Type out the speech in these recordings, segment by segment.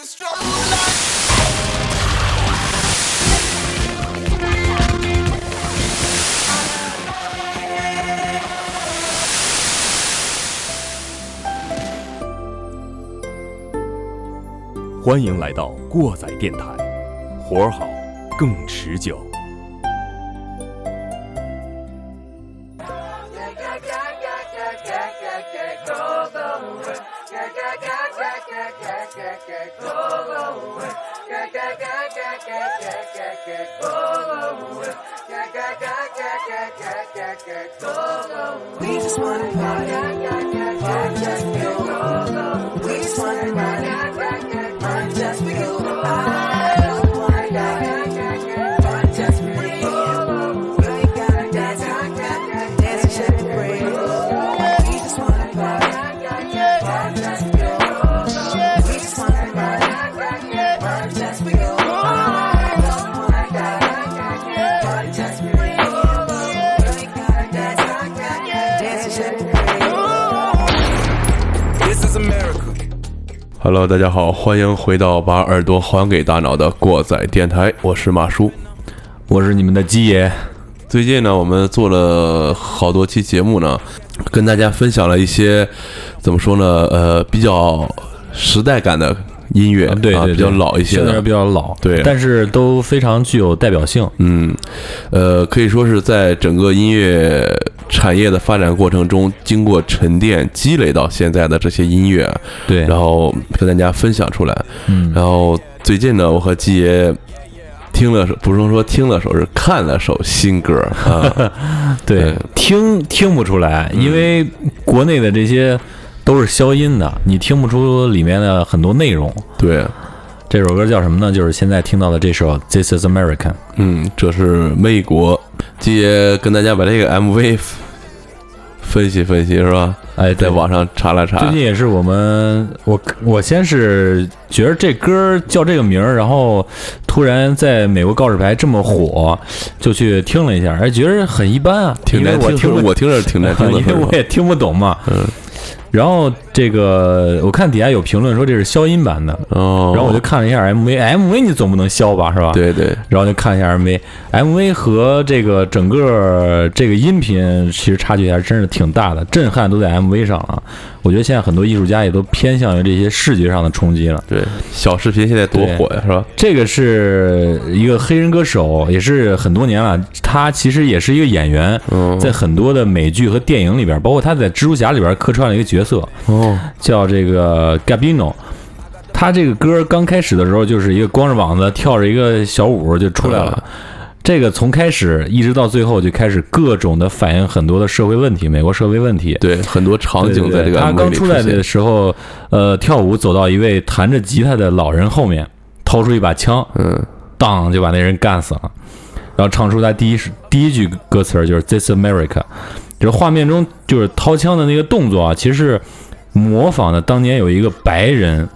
欢迎来到过载电台，活儿好，更持久。欢迎回到把耳朵还给大脑的过载电台，我是马叔。我是你们的鸡爷，最近呢，我们做了好多期节目呢，跟大家分享了一些怎么说呢，呃，比较时代感的音乐，啊，对对，比较老一些的相对来说，比较老，对但是都非常具有代表性。嗯，呃，可以说是在整个音乐产业的发展过程中，经过沉淀积累到现在的这些音乐，对，然后跟大家分享出来。嗯，然后最近呢，我和季爷听了首，不是说听了首，是看了首新歌啊。对对，听听不出来，因为国内的这些都是消音的，你听不出里面的很多内容。对，这首歌叫什么呢？就是现在听到的这首《This Is American》。嗯，这是美国。季爷跟大家把这个 MV 分析分析是吧？哎，在网上查了查最，近也是我们，我我先是觉得这歌叫这个名儿，然后突然在美国告示牌这么火，就去听了一下，哎，觉得很一般啊，挺难听，我听着挺难听的，因为我也听不懂嘛。嗯然后这个我看底下有评论说这是消音版的，哦，然后我就看了一下 MV，MV 你总不能消吧，是吧？。对对，然后就看一下 MV，MV 和这个整个这个音频其实差距还真是挺大的，震撼都在 MV 上了。我觉得现在很多艺术家也都偏向于这些视觉上的冲击了。对，小视频现在多火呀，是吧？这个是一个黑人歌手，也是很多年了。他其实也是一个演员，嗯，在很多的美剧和电影里边，包括他在蜘蛛侠里边客串了一个角色，哦，叫这个 Gabino。他这个歌刚开始的时候就是一个光着膀子跳着一个小舞就出来了。这个从开始一直到最后就开始各种的反映很多的社会问题，美国社会问题。对，很多场景在这个对他刚出来的时候，呃，跳舞走到一位弹着吉他的老人后面，掏出一把枪，嗯，当就把那人干死了，然后唱出他第一是第一句歌词儿就是 "This America"，就是画面中就是掏枪的那个动作啊，其实是模仿的当年有一个白人，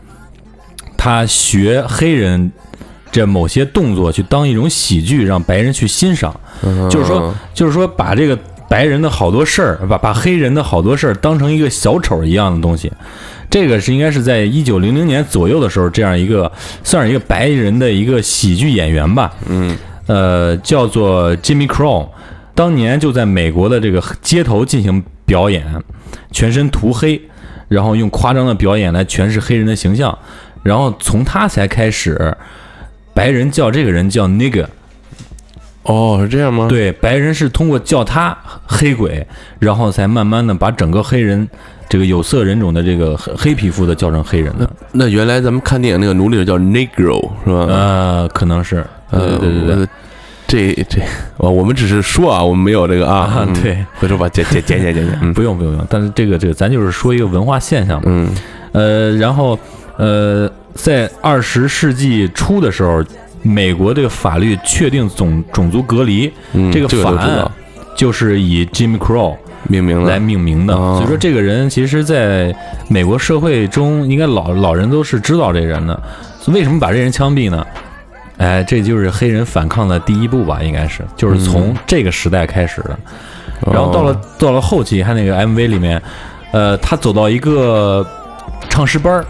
他学黑人这某些动作去当一种喜剧，让白人去欣赏，嗯。就是说就是说把这个。白人的好多事儿，把把黑人的好多事儿当成一个小丑一样的东西，这个是应该是在一九零零年左右的时候，这样一个算是一个白人的一个喜剧演员吧，嗯，呃，叫做 Jimmy Crow，当年就在美国的这个街头进行表演，全身涂黑，然后用夸张的表演来诠释黑人的形象，然后从他才开始，白人叫这个人叫 nigger，哦，是这样吗？，对，白人是通过叫他黑鬼，然后才慢慢的把整个黑人这个有色人种的这个黑黑皮肤的叫成黑人的，那原来咱们看电影那个奴隶叫 Negro 是吧？呃，可能是，对呃，对对对对。我这这，啊，我们只是说啊，我们没有这个啊对，回头把剪剪剪剪剪剪，嗯不用不用不用，但是这个这个咱就是说一个文化现象嘛，嗯呃，然后呃，在二十世纪初的时候，美国这个法律确定种种族隔离，嗯，这个法案就是以 Jim Crow 命名来命名的，哦所以说这个人其实在美国社会中，应该老老人都是知道这人的。为什么把这人枪毙呢？哎，这就是黑人反抗的第一步吧，应该是，就是从这个时代开始的。然后到了哦到了后期，他那个 MV 里面，呃，他走到一个唱诗班儿，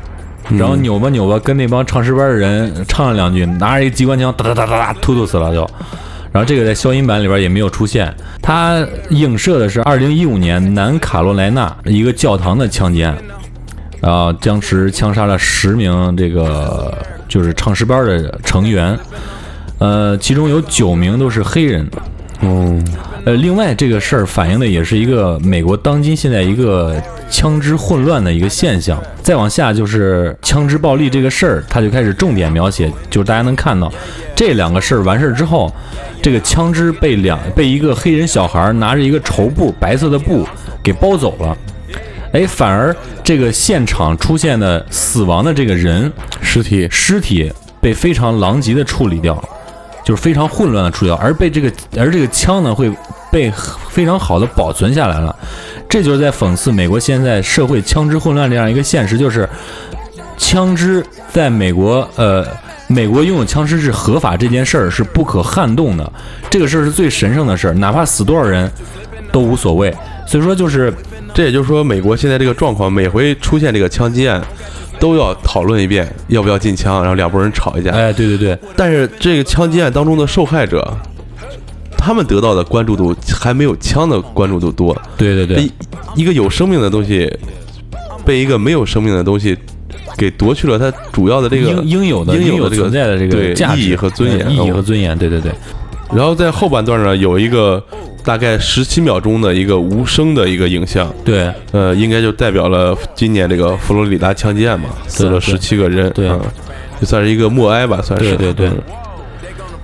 然后扭吧扭吧，跟那帮唱诗班的人唱了两句，拿着一机关枪哒哒哒哒哒突突死了就。然后这个在消音版里边也没有出现，它映射的是二零一五年南卡罗来纳一个教堂的枪击案，啊，当时枪杀了十名这个就是唱诗班的成员，呃，其中有九名都是黑人。哦，呃，另外这个事儿反映的也是一个美国当今现在一个枪支混乱的一个现象。再往下就是枪支暴力这个事儿，他就开始重点描写，就是大家能看到这两个事儿完事儿之后，这个枪支被两被一个黑人小孩拿着一个绸布白色的布给包走了。哎，反而这个现场出现的死亡的这个人尸体尸体被非常狼藉的处理掉了，就是非常混乱的处理掉，而被这个而这个枪呢会被非常好的保存下来了，这就是在讽刺美国现在社会枪支混乱这样一个现实，就是枪支在美国呃。美国拥有枪支是合法这件事儿是不可撼动的，这个事儿是最神圣的事儿，哪怕死多少人都无所谓。所以说，就是这也就是说，美国现在这个状况，每回出现这个枪击案，都要讨论一遍要不要禁枪，然后两拨人吵一架。哎，对对对，但是这个枪击案当中的受害者，他们得到的关注度还没有枪的关注度多。对对对一，一个有生命的东西，被一个没有生命的东西给夺去了它主要的这个应应有的应有的这个存在的这个价值意义和尊严哎意义和尊严，对对对，然后在后半段呢，有一个大概十七秒钟的一个无声的一个影像，对。呃，应该就代表了今年这个佛罗里达枪击案嘛，死了对十七个人，对。嗯，就算是一个默哀吧，算是。对对对。嗯。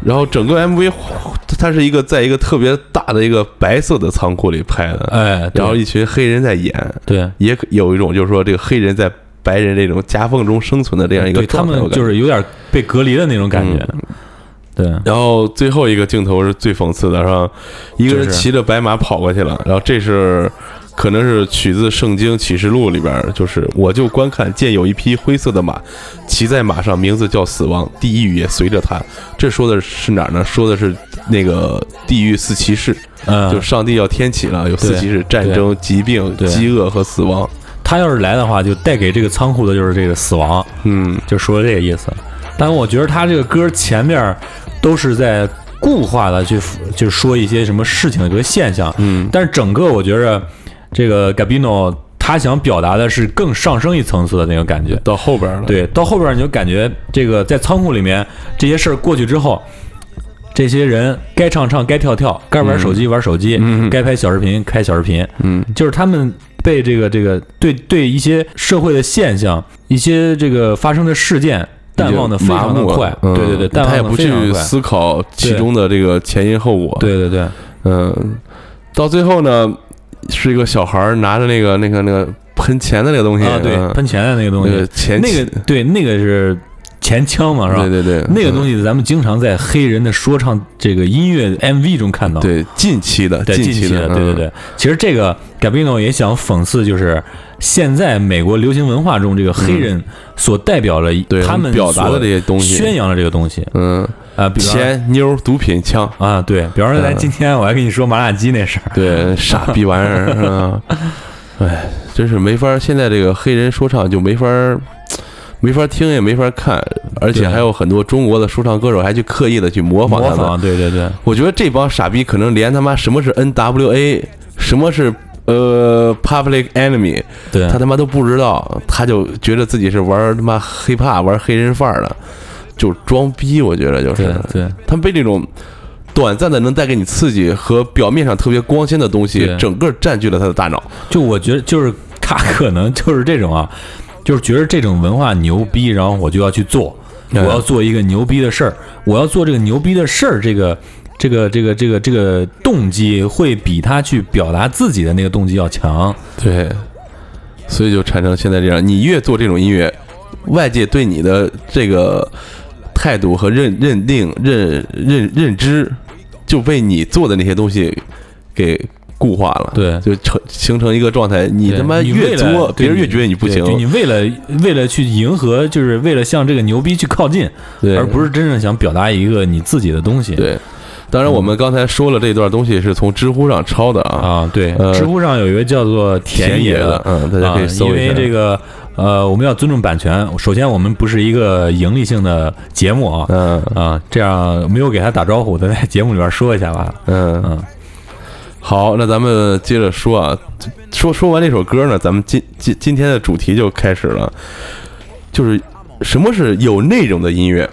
然后整个 MV 它是一个在一个特别大的一个白色的仓库里拍的，哎，然后一群黑人在演，对。也有一种就是说这个黑人在白人这种夹缝中生存的这样一个对他状态，就是有点被隔离的那种感觉，对然后最后一个镜头是最讽刺的，是吧？一个人骑着白马跑过去了，然后这是可能是取自《圣经启示录》里边，就是我就观看见有一匹灰色的马，骑在马上，名字叫死亡，地狱也随着他。这说的是哪儿呢？说的是那个地狱四骑士，嗯，就上帝要天启了，有四骑士：战争、疾病、饥饿和死亡。他要是来的话，就带给这个仓库的就是这个死亡，嗯，就说这个意思。但我觉得他这个歌前面都是在固化的去就是说一些什么事情的这个现象，嗯，但是整个我觉着这个 Gabino 他想表达的是更上升一层次的那个感觉。到后边了，，对，到后边你就感觉这个在仓库里面这些事儿过去之后，这些人该唱唱，该跳跳，该玩手机玩手机，嗯。该拍小视频开小视频，嗯，就是他们被这个这个对对一些社会的现象、一些这个发生的事件淡忘的非常的快，嗯、对对对，淡忘的他也不去思考其中的这个前因后果，对对对，嗯，到最后呢，是一个小孩拿着那个那个那个喷钱的那个东西啊对，嗯。喷钱的那个东西，那钱那个对那个是钱枪嘛，是吧？对对对，那个东西咱们经常在黑人的说唱这个音乐 MV 中看到，对近期的对近期的，对对嗯。对。其实这个 Gabino 也想讽刺，就是现在美国流行文化中这个黑人所代表了他们表达的所这些东西。宣扬的这个东西。嗯，啊，钱妞毒品枪，啊，对，比方说咱嗯今天我还跟你说麻辣鸡那事儿，对傻逼玩意儿？哎，真是没法儿，现在这个黑人说唱就没法儿没法听也没法看，而且还有很多中国的说唱歌手还去刻意的去模仿他对对对，我觉得这帮傻逼可能连他妈什么是 NWA，什么是呃 Public Enemy，对。他他妈都不知道，他就觉得自己是玩他妈 hiphop 玩黑人范儿的，就装逼。我觉得就是。对对。他们被这种短暂的能带给你刺激和表面上特别光鲜的东西，整个占据了他的大脑。就我觉得就是他可能就是这种啊，就是觉得这种文化牛逼，然后我就要去做，我嗯要做一个牛逼的事儿，我要做这个牛逼的事儿，这个。这个这个这个这个动机会比他去表达自己的那个动机要强，对，所以就产生现在这样，你越做这种音乐，外界对你的这个态度和认认定、认认认知，就被你做的那些东西给固化了。对就成形成一个状态，你他妈越作，别人越觉得你不行。就你为了为了去迎合，就是为了向这个牛逼去靠近，对，而不是真正想表达一个你自己的东西。对。当然，我们刚才说了这段东西是从知乎上抄的啊，啊，对，呃知乎上有一个叫做田野的，嗯，大家可以啊，搜一下。因为这个呃，我们要尊重版权。首先，我们不是一个盈利性的节目啊，嗯啊，这样没有给他打招呼，咱在节目里边说一下吧。嗯嗯，好，那咱们接着说啊，说说完这首歌呢，咱们今今今天的主题就开始了，就是什么是有内容的音乐，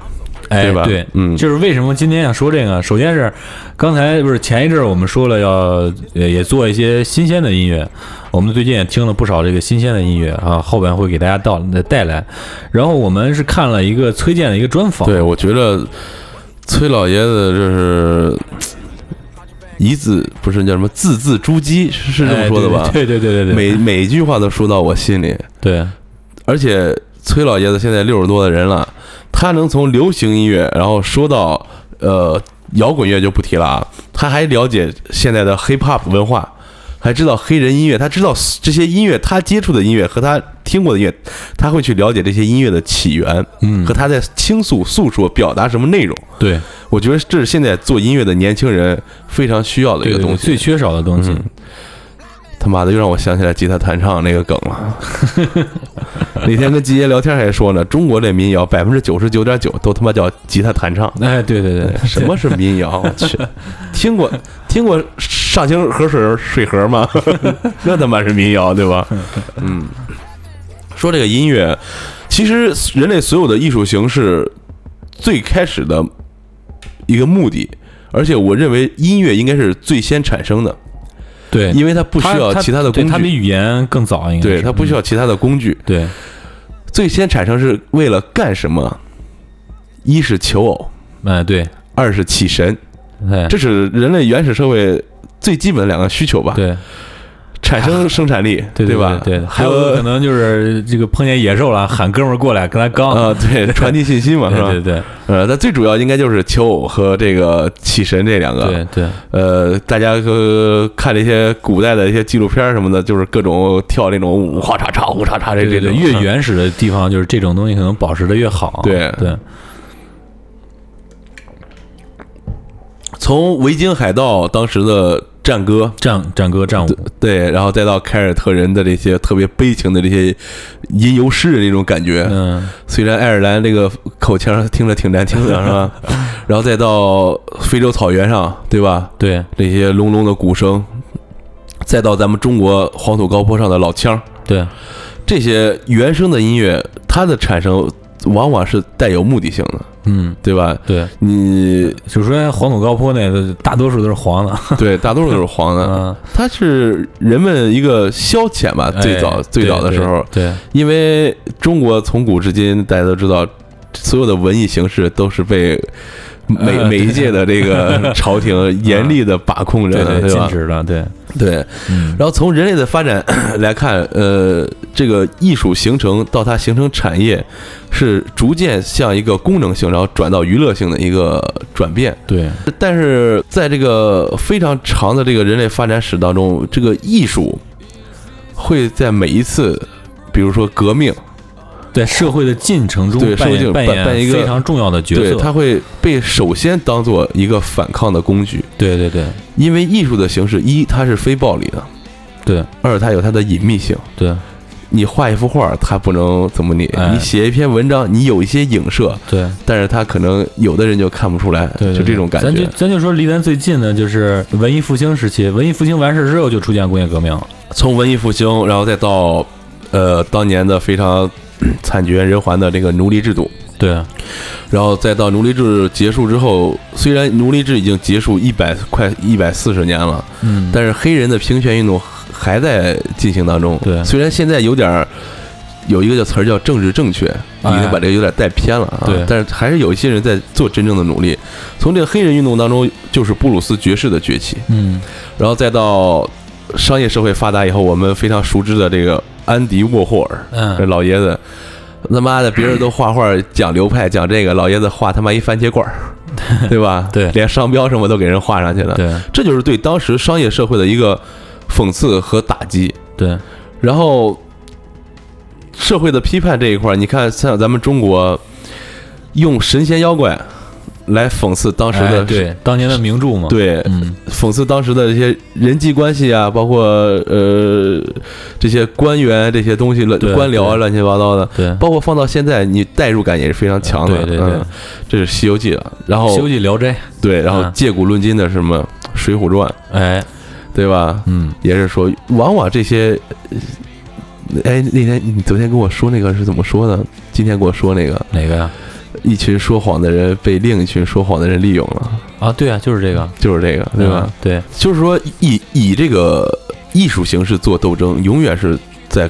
哎，对吧？对，嗯。就是为什么今天要说这个？首先是刚才不是前一阵儿我们说了要呃也做一些新鲜的音乐，我们最近也听了不少这个新鲜的音乐啊，后边会给大家到带来。然后我们是看了一个崔健的一个专访，对我觉得崔老爷子这是一字不是叫什么字字珠玑，是是这么哎说的吧？对对对对对对，每每一句话都说到我心里，对。而且崔老爷子现在六十多的人了，他能从流行音乐，然后说到呃摇滚乐就不提了啊，他还了解现在的 hip hop 文化，还知道黑人音乐，他知道这些音乐，他接触的音乐和他听过的音乐，他会去了解这些音乐的起源，嗯和他在倾诉、诉说、表达什么内容。对我觉得这是现在做音乐的年轻人非常需要的一个东西。最缺少的东西。嗯他妈的，又让我想起来吉他弹唱那个梗了。那天跟吉爷聊天还说呢，中国这民谣百分之九十九点九都他妈叫吉他弹唱。哎，对对对，什么是民谣？我去，听过听过上清河水水河吗？那他妈是民谣对吧？嗯，说这个音乐，其实人类所有的艺术形式最开始的一个目的，而且我认为音乐应该是最先产生的。对，因为它不需要其他的工具，对它比语言更早，应该对它不需要其他的工具。对最先产生是为了干什么？一是求偶，嗯对二是起神，哎这是人类原始社会最基本的两个需求吧？，对。产生生产力，对吧？对，还有可能就是这个碰见野兽了，喊哥们儿过来跟他刚。啊，对，传递信息嘛，是吧？对对对呃，那最主要应该就是求偶和这个起神这两个。对对，呃，大家呃看这些古代的一些纪录片儿什么的，就是各种跳那种舞，哗叉叉，呼叉叉，这这种越原始的地方，就是这种东西可能保持的越好。对对从维京海盗当时的战歌，战战歌战舞，对，然后再到凯尔特人的这些特别悲情的这些吟游诗人那种感觉，嗯，虽然爱尔兰这个口腔听着挺难听的，是吧？然后再到非洲草原上，对吧？对。那些隆隆的鼓声，再到咱们中国黄土高坡上的老腔，对。这些原声的音乐，它的产生往往是带有目的性的，嗯对吧？对，你就是说黄土高坡那个大多数都是黄的。对大多数都是黄的，嗯，它是人们一个消遣吧。最早哎最早的时候，对对因为中国从古至今，大家都知道，所有的文艺形式都是被每 呃每一届的这个 朝廷严厉的把控着，对吧？禁止的，对，对。嗯然后从人类的发展 来看，呃，这个艺术形成到它形成产业，是逐渐向一个功能性，然后转到娱乐性的一个转变。对但是在这个非常长的这个人类发展史当中，这个艺术会在每一次，比如说革命，在社会的进程中对社扮会进演扮演一个非常重要的角对，色。它会被首先当做一个反抗的工具，对对对因为艺术的形式，一它是非暴力的，对二它有它的隐秘性。对你画一幅画，它不能怎么你；哎你写一篇文章，你有一些影射，对但是它可能有的人就看不出来，对，对就这种感咱就觉。咱就说离咱最近的，就是文艺复兴时期。文艺复兴完事之后，就出现工业革命了。从文艺复兴，然后再到呃当年的非常 惨绝人寰的这个奴隶制度，对啊。然后再到奴隶制结束之后，虽然奴隶制已经结束一百快一百四十年了，嗯，但是黑人的平权运动还在进行当中。对。虽然现在有点儿有一个叫词儿叫政治正确，已经把这个有点带偏了啊。对。但是还是有一些人在做真正的努力。从这个黑人运动当中，就是布鲁斯爵士的崛起，嗯。然后再到商业社会发达以后，我们非常熟知的这个安迪沃霍尔，这嗯，老爷子。他妈的，别人都画画讲流派，讲这个，老爷子画他妈一番茄罐儿，对吧？对连商标什么都给人画上去了。对这就是对当时商业社会的一个讽刺和打击。对然后，社会的批判这一块儿，你看，像咱们中国用神仙妖怪来讽刺当时的哎对当年的名著嘛，，对嗯，讽刺当时的这些人际关系啊，包括呃这些官员这些东西乱官僚啊乱七八糟的，对，包括放到现在，你代入感也是非常强的。对对对。嗯这是《西游记》了，然后《西游记》《聊斋》，对，然后嗯。借古论今的什么《水浒传》，哎，对吧？嗯，也是说，往往这些，呃哎，那天你昨天跟我说那个是怎么说的？今天跟我说那个，哪个呀？一群说谎的人被另一群说谎的人利用了，啊，对啊，就是这个，就是这个，对吧？嗯？对，就是说以以这个艺术形式做斗争，永远是在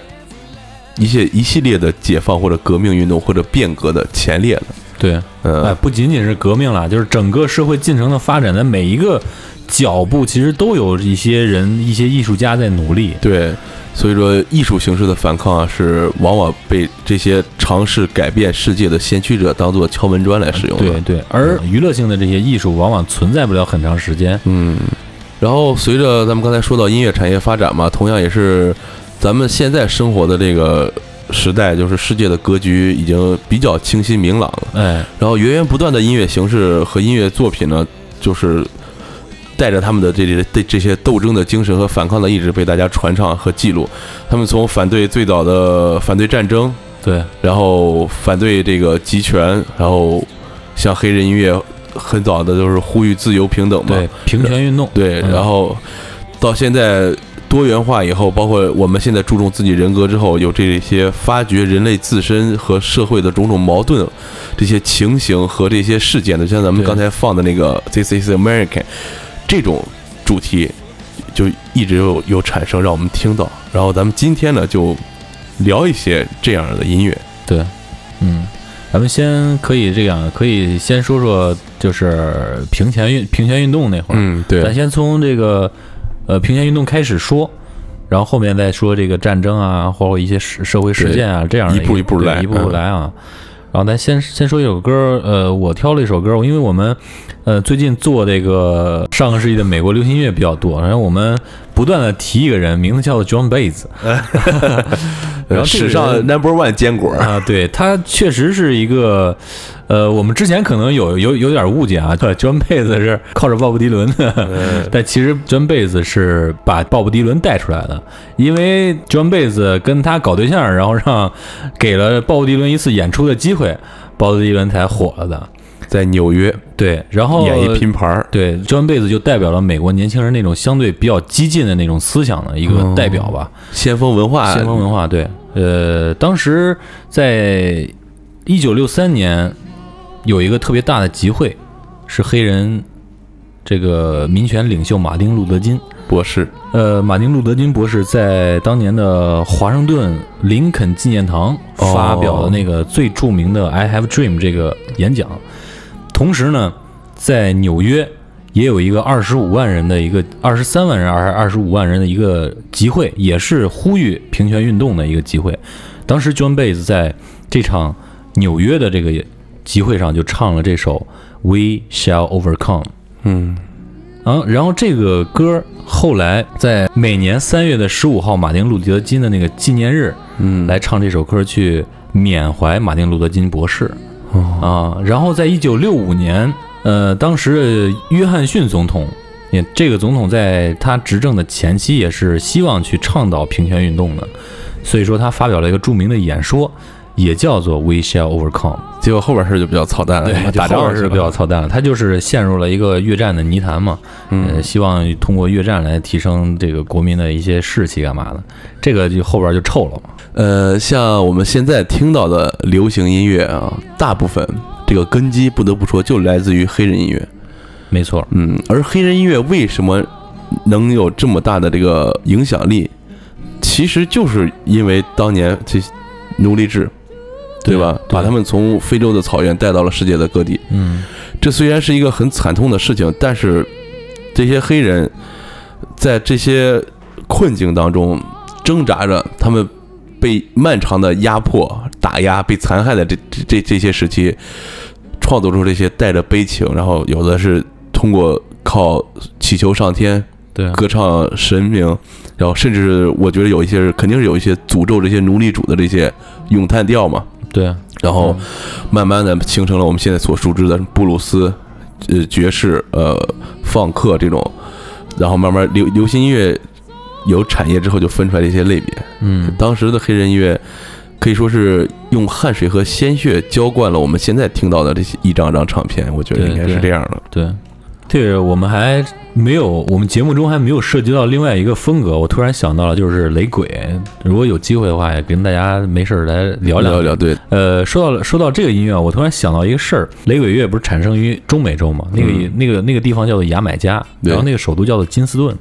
一些一系列的解放或者革命运动或者变革的前列的。对，哎，嗯，不仅仅是革命了，就是整个社会进程的发展的每一个脚步，其实都有一些人、一些艺术家在努力。对，所以说艺术形式的反抗啊，是往往被这些尝试改变世界的先驱者当做敲门砖来使用的。对对，而娱乐性的这些艺术往往存在不了很长时间。嗯，然后随着咱们刚才说到音乐产业发展嘛，同样也是咱们现在生活的这个时代，就是世界的格局已经比较清晰明朗了。哎，然后源源不断的音乐形式和音乐作品呢，就是带着他们的这些这这些斗争的精神和反抗的意志被大家传唱和记录。他们从反对最早的反对战争，对，然后反对这个集权，然后像黑人音乐很早的就是呼吁自由平等嘛，对，平权运动，对，嗯。然后到现在多元化以后，包括我们现在注重自己人格之后，有这些发掘人类自身和社会的种种矛盾，这些情形和这些事件的，像咱们刚才放的那个《This Is American》这种主题，就一直有有产生，让我们听到。然后咱们今天呢，就聊一些这样的音乐。对，嗯，咱们先可以这样，可以先说说就是平权运平权运动那会儿，嗯，对咱，先从这个呃平权运动开始说，然后后面再说这个战争啊，或者一些社社会事件啊这样一步一步来一步步嗯来啊。然后咱先先说一首歌，呃，我挑了一首歌，因为我们呃最近做这个上个世纪的美国流行音乐比较多，然后我们不断的提一个人，名字叫做 John Baez，然后这个史上 number one 坚果。啊，对他确实是一个，呃，我们之前可能有有有点误解啊，John Baez 是靠着鲍勃迪伦的，但其实 John Baez 是把鲍勃迪伦带出来的，因为 John Baez 跟他搞对象，然后让给了鲍勃迪伦一次演出的机会，鲍勃迪伦才火了的。在纽约。对，然后演一拼盘儿，对，John Baez 就代表了美国年轻人那种相对比较激进的那种思想的一个代表吧。先锋文化，先锋文化，对，呃，当时在一九六三年有一个特别大的集会，是黑人这个民权领袖马丁·路德·金。博士，呃，马丁·路德·金博士在当年的华盛顿林肯纪念堂哦。发表了那个最著名的 “I Have Dream” 这个演讲，同时呢，在纽约也有一个二十五万人的一个二十三万人还是二十五万人的一个集会，也是呼吁平权运动的一个集会。当时 John Baez 在这场纽约的这个集会上就唱了这首《We Shall Overcome》。嗯，啊，然后这个歌后来在每年三月的十五号，马丁·路德·金的那个纪念日，嗯来唱这首歌去缅怀马丁·路德·金博士。啊，然后在一九六五年，呃，当时的约翰逊总统，也这个总统在他执政的前期也是希望去倡导平权运动的，所以说他发表了一个著名的演说，也叫做 “We shall overcome”。结果后边事儿就比较操蛋了，对，打仗是比较操蛋了。他就是陷入了一个越战的泥潭嘛，呃，希望通过越战来提升这个国民的一些士气干嘛的，这个就后边就臭了嘛。呃，像我们现在听到的流行音乐啊，大部分这个根基不得不说就来自于黑人音乐。没错，嗯，而黑人音乐为什么能有这么大的这个影响力？其实就是因为当年这奴隶制，对吧？对把他们从非洲的草原带到了世界的各地。嗯，这虽然是一个很惨痛的事情，但是这些黑人在这些困境当中挣扎着，他们被漫长的压迫、打压、被残害的这这这这些时期，创作出这些带着悲情，然后有的是通过靠祈求上天、对，歌唱神明，然后甚至我觉得有一些是肯定是有一些诅咒这些奴隶主的这些咏叹调嘛。对，然后慢慢的形成了我们现在所熟知的布鲁斯，呃爵士、呃放克这种，然后慢慢流流行音乐有产业之后就分出来一些类别。嗯，当时的黑人音乐可以说是用汗水和鲜血浇灌了我们现在听到的这些一张张唱片，我觉得应该是这样的。对，这个我们还没有，我们节目中还没有涉及到另外一个风格。我突然想到了，就是雷鬼。如果有机会的话，也跟大家没事儿来聊聊对，呃，说到了说到这个音乐，我突然想到一个事儿，雷鬼乐不是产生于中美洲嘛？那个、嗯那个那个地方叫做牙买加，然后那个首都叫做金斯顿，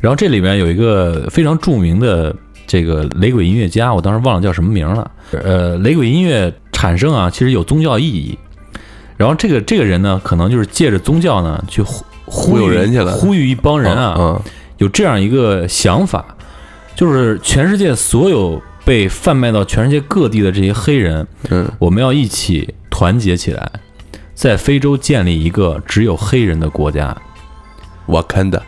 然后这里面有一个非常著名的这个雷鬼音乐家，我当时忘了叫什么名了。呃，雷鬼音乐产生啊，其实有宗教意义。然后这个这个人呢，可能就是借着宗教呢去忽悠悠人去了呼吁一帮人啊，嗯，有这样一个想法，就是全世界所有被贩卖到全世界各地的这些黑人，嗯，我们要一起团结起来，在非洲建立一个只有黑人的国家。瓦坎达，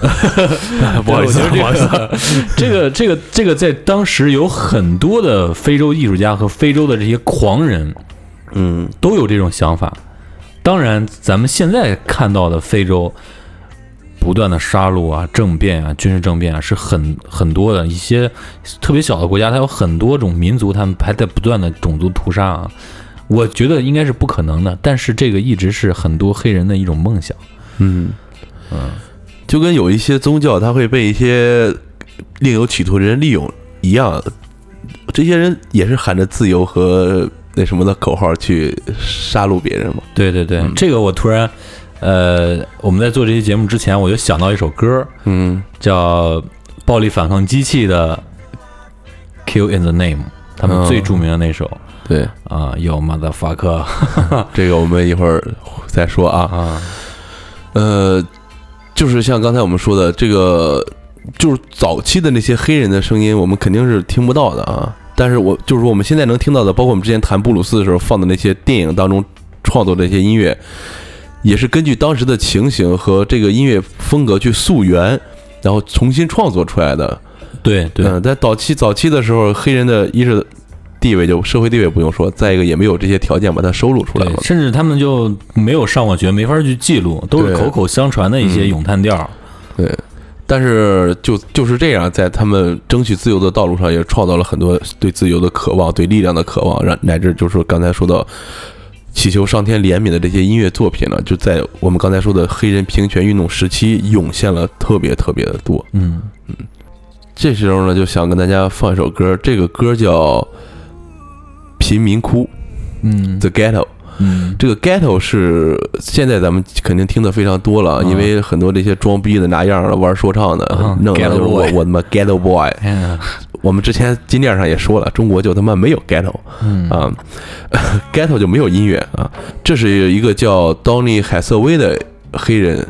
不好意思，不好意思，这个这个这个在当时有很多的非洲艺术家和非洲的这些狂人嗯，都有这种想法。当然，咱们现在看到的非洲不断的杀戮啊、政变啊、军事政变啊，是很很多的一些特别小的国家，它有很多种民族，他们还在不断的种族屠杀啊。我觉得应该是不可能的，但是这个一直是很多黑人的一种梦想。嗯嗯，就跟有一些宗教，他会被一些另有企图的人利用一样，这些人也是喊着自由和那什么的口号去杀戮别人嘛。对对对，嗯。这个我突然，呃，我们在做这期节目之前，我就想到一首歌，嗯。叫《暴力反抗机器》的《Kill in the Name》，他们嗯最著名的那首。对，啊，有 motherfucker 这个我们一会儿再说啊。啊，呃，就是像刚才我们说的，这个就是早期的那些黑人的声音，我们肯定是听不到的啊。但是我就是说，我们现在能听到的，包括我们之前谈布鲁斯的时候放的那些电影当中创作的一些音乐，也是根据当时的情形和这个音乐风格去溯源，然后重新创作出来的。对对嗯，在早期早期的时候，黑人的一是地位就社会地位不用说，再一个也没有这些条件把它收录出来。甚至他们就没有上过学，没法去记录，都是口口相传的一些嗯咏叹调。对，但是就就是这样，在他们争取自由的道路上，也创造了很多对自由的渴望、对力量的渴望，让乃至就是刚才说到祈求上天怜悯的这些音乐作品呢，就在我们刚才说的黑人平权运动时期涌现了特别特别的多。嗯嗯这时候呢，就想跟大家放一首歌，这个歌叫《贫民窟》嗯。（The Ghetto）。嗯，这个 ghetto 是现在咱们肯定听的非常多了，因为很多这些装逼的拿样儿的玩说唱的啊，弄的就是我我他妈 ghetto boy。我们之前金链上也说了，中国就他妈没有 ghetto 嗯。啊，ghetto 就没有音乐啊。这是一个叫 Donny 海瑟薇的黑人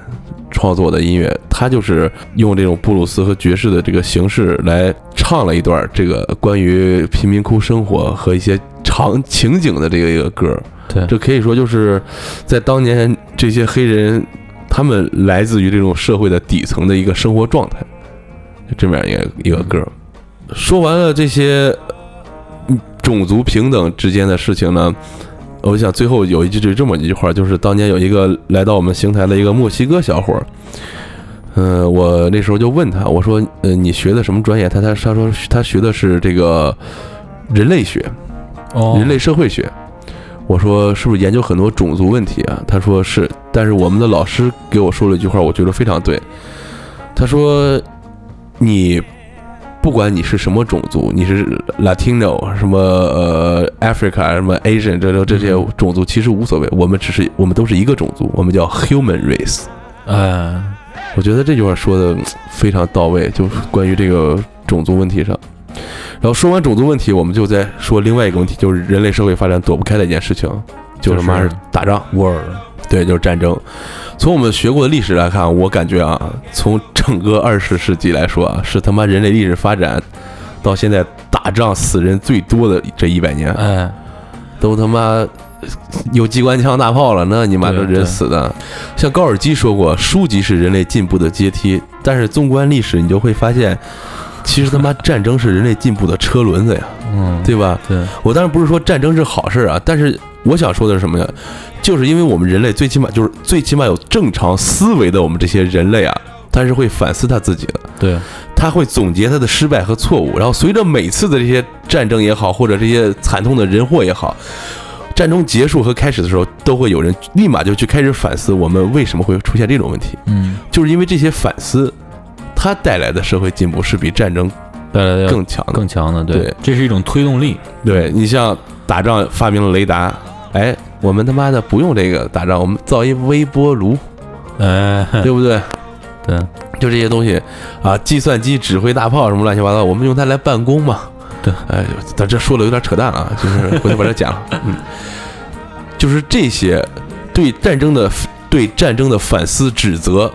创作的音乐，他就是用这种布鲁斯和爵士的这个形式来唱了一段这个关于贫民窟生活和一些场情景的这个一个歌。对，这可以说就是在当年这些黑人，他们来自于这种社会的底层的一个生活状态，就这么样一个一个歌。说完了这些嗯种族平等之间的事情呢，我想最后有一句就这么一句话，就是当年有一个来到我们邢台的一个墨西哥小伙儿。嗯、我那时候就问他，我说，呃，你学的什么专业？他他他说他学的是这个人类学，哦，人类社会学。我说是不是研究很多种族问题啊？他说是，但是我们的老师给我说了一句话，我觉得非常对。他说，你不管你是什么种族，你是 Latino 什么呃 Africa 什么 Asian 这这这些种族其实无所谓，我们只是我们都是一个种族，我们叫 human race。哎，我觉得这句话说的非常到位，就是关于这个种族问题上。然后说完种族问题，我们就再说另外一个问题，就是人类社会发展躲不开的一件事情，就是妈是打仗，word，对，就是战争。从我们学过的历史来看，我感觉啊，从整个二十世纪来说啊，是他妈人类历史发展到现在打仗死人最多的这一百年，哎，都他妈有机关枪大炮了，那你妈的人死的。像高尔基说过，书籍是人类进步的阶梯，但是纵观历史，你就会发现，其实他妈战争是人类进步的车轮子呀，嗯，对吧？对，我当然不是说战争是好事啊，但是我想说的是什么呢？就是因为我们人类最起码就是最起码有正常思维的我们这些人类啊，他是会反思他自己的，对，他会总结他的失败和错误，然后随着每次的这些战争也好，或者这些惨痛的人祸也好，战争结束和开始的时候，都会有人立马就去开始反思我们为什么会出现这种问题，嗯，就是因为这些反思，它带来的社会进步是比战争带来的更强的。更强的，对对，这是一种推动力，对你像打仗发明了雷达，哎，我们他妈的不用这个打仗，我们造一微波炉，哎，对不对？对，就这些东西啊，计算机指挥大炮什么乱七八糟，我们用它来办公嘛。对，哎，咱这说的有点扯淡啊，就是回头把这剪了。嗯，就是这些对战争的对战争的反思、指责，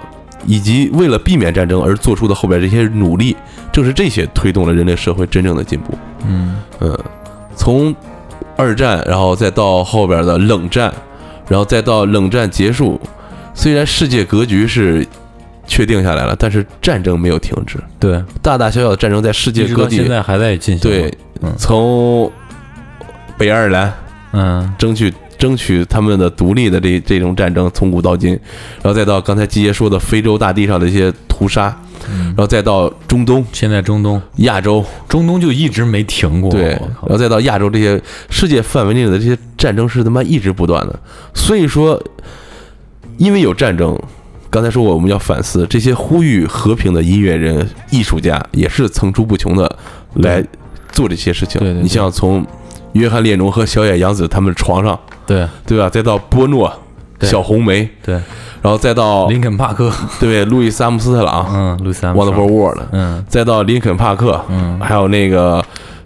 以及为了避免战争而做出的后边这些努力，正是这些推动了人类社会真正的进步。嗯，嗯，从二战，然后再到后边的冷战，然后再到冷战结束，虽然世界格局是确定下来了，但是战争没有停止，对，大大小小的战争在世界各地，现在还在进行，对，嗯从北爱尔兰嗯，争取争取他们的独立的这这种战争，从古到今，然后再到刚才季爷说的非洲大地上的一些屠杀，嗯。然后再到中东、现在中东，亚洲，中东就一直没停过，对，然后再到亚洲这些世界范围内的这些战争是他妈一直不断的，所以说，因为有战争，刚才说过我们要反思这些呼吁和平的音乐人、艺术家也是层出不穷的来做这些事情。对对对。你像从约翰列侬和小野洋子他们床上，对。对吧？再到波诺、对。小红梅，对，然后再到林肯帕克，对路易斯阿姆斯特朗、嗯，路易 Wonderful World，嗯。再到林肯帕克，嗯，还有那个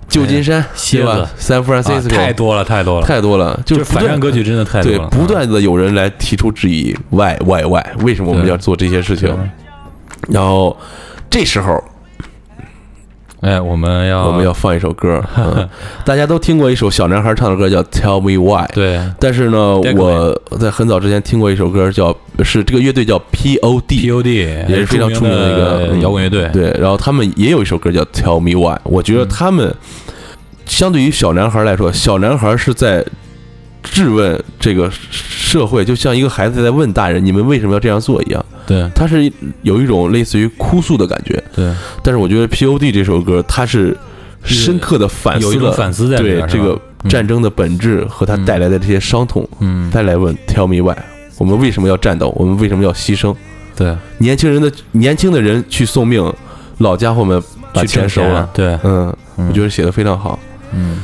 旧金山，蝎对吧？子？San 啊 Francisco，太多了，太多了，太多了，就是反战歌曲真的太多对了，，不断的有人来提出质疑，why why why，为什么我们要做这些事情？然后这时候哎，我们要我们要放一首歌，嗯。大家都听过一首小男孩唱的歌叫《Tell Me Why》，对。但是呢，我在很早之前听过一首歌叫是这个乐队叫 P.O.D。POD 也是非常出名的一个嗯。摇滚乐队，对，然后他们也有一首歌叫《Tell Me Why》，我觉得他们相对于小男孩来说，小男孩是在质问这个社会，就像一个孩子在问大人：“你们为什么要这样做？”一样，对他是有一种类似于哭诉的感觉。对，但是我觉得 P.O.D 这首歌，它是深刻的反有一思了反思在里对这个战争的本质和它带来的这些伤痛，嗯，再来问 Tell me why，我们为什么要战斗？我们为什么要牺牲？对，年轻人的年轻的人去送命，老家伙们把去挣钱收了。对，嗯，嗯我觉得写的非常好。嗯，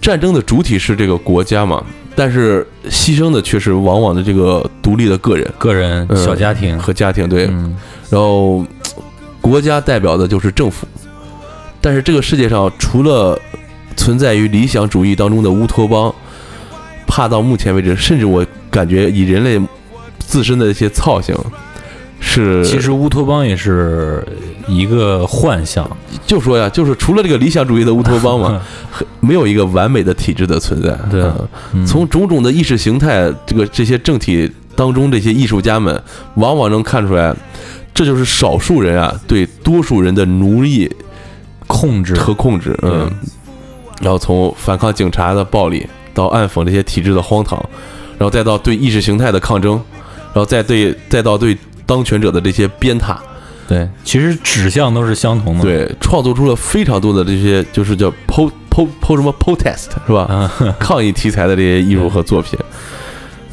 战争的主体是这个国家嘛，但是牺牲的却是往往的这个独立的个人。个人嗯小家庭，和家庭。对，嗯，然后国家代表的就是政府，但是这个世界上除了存在于理想主义当中的乌托邦，怕到目前为止，甚至我感觉以人类自身的一些操性，是其实乌托邦也是一个幻象，就说呀，就是除了这个理想主义的乌托邦嘛，没有一个完美的体制的存在。对从种种的意识形态，这个这些政体当中，这些艺术家们往往能看出来，这就是少数人啊对多数人的奴役控制和控制。嗯，然后从反抗警察的暴力，到暗讽这些体制的荒唐，然后再到对意识形态的抗争，然后再对再到对当权者的这些鞭挞。对，其实指向都是相同的，，对，创作出了非常多的这些，就是叫 po po po 什么 protest 是吧？啊，抗议题材的这些艺术和作品。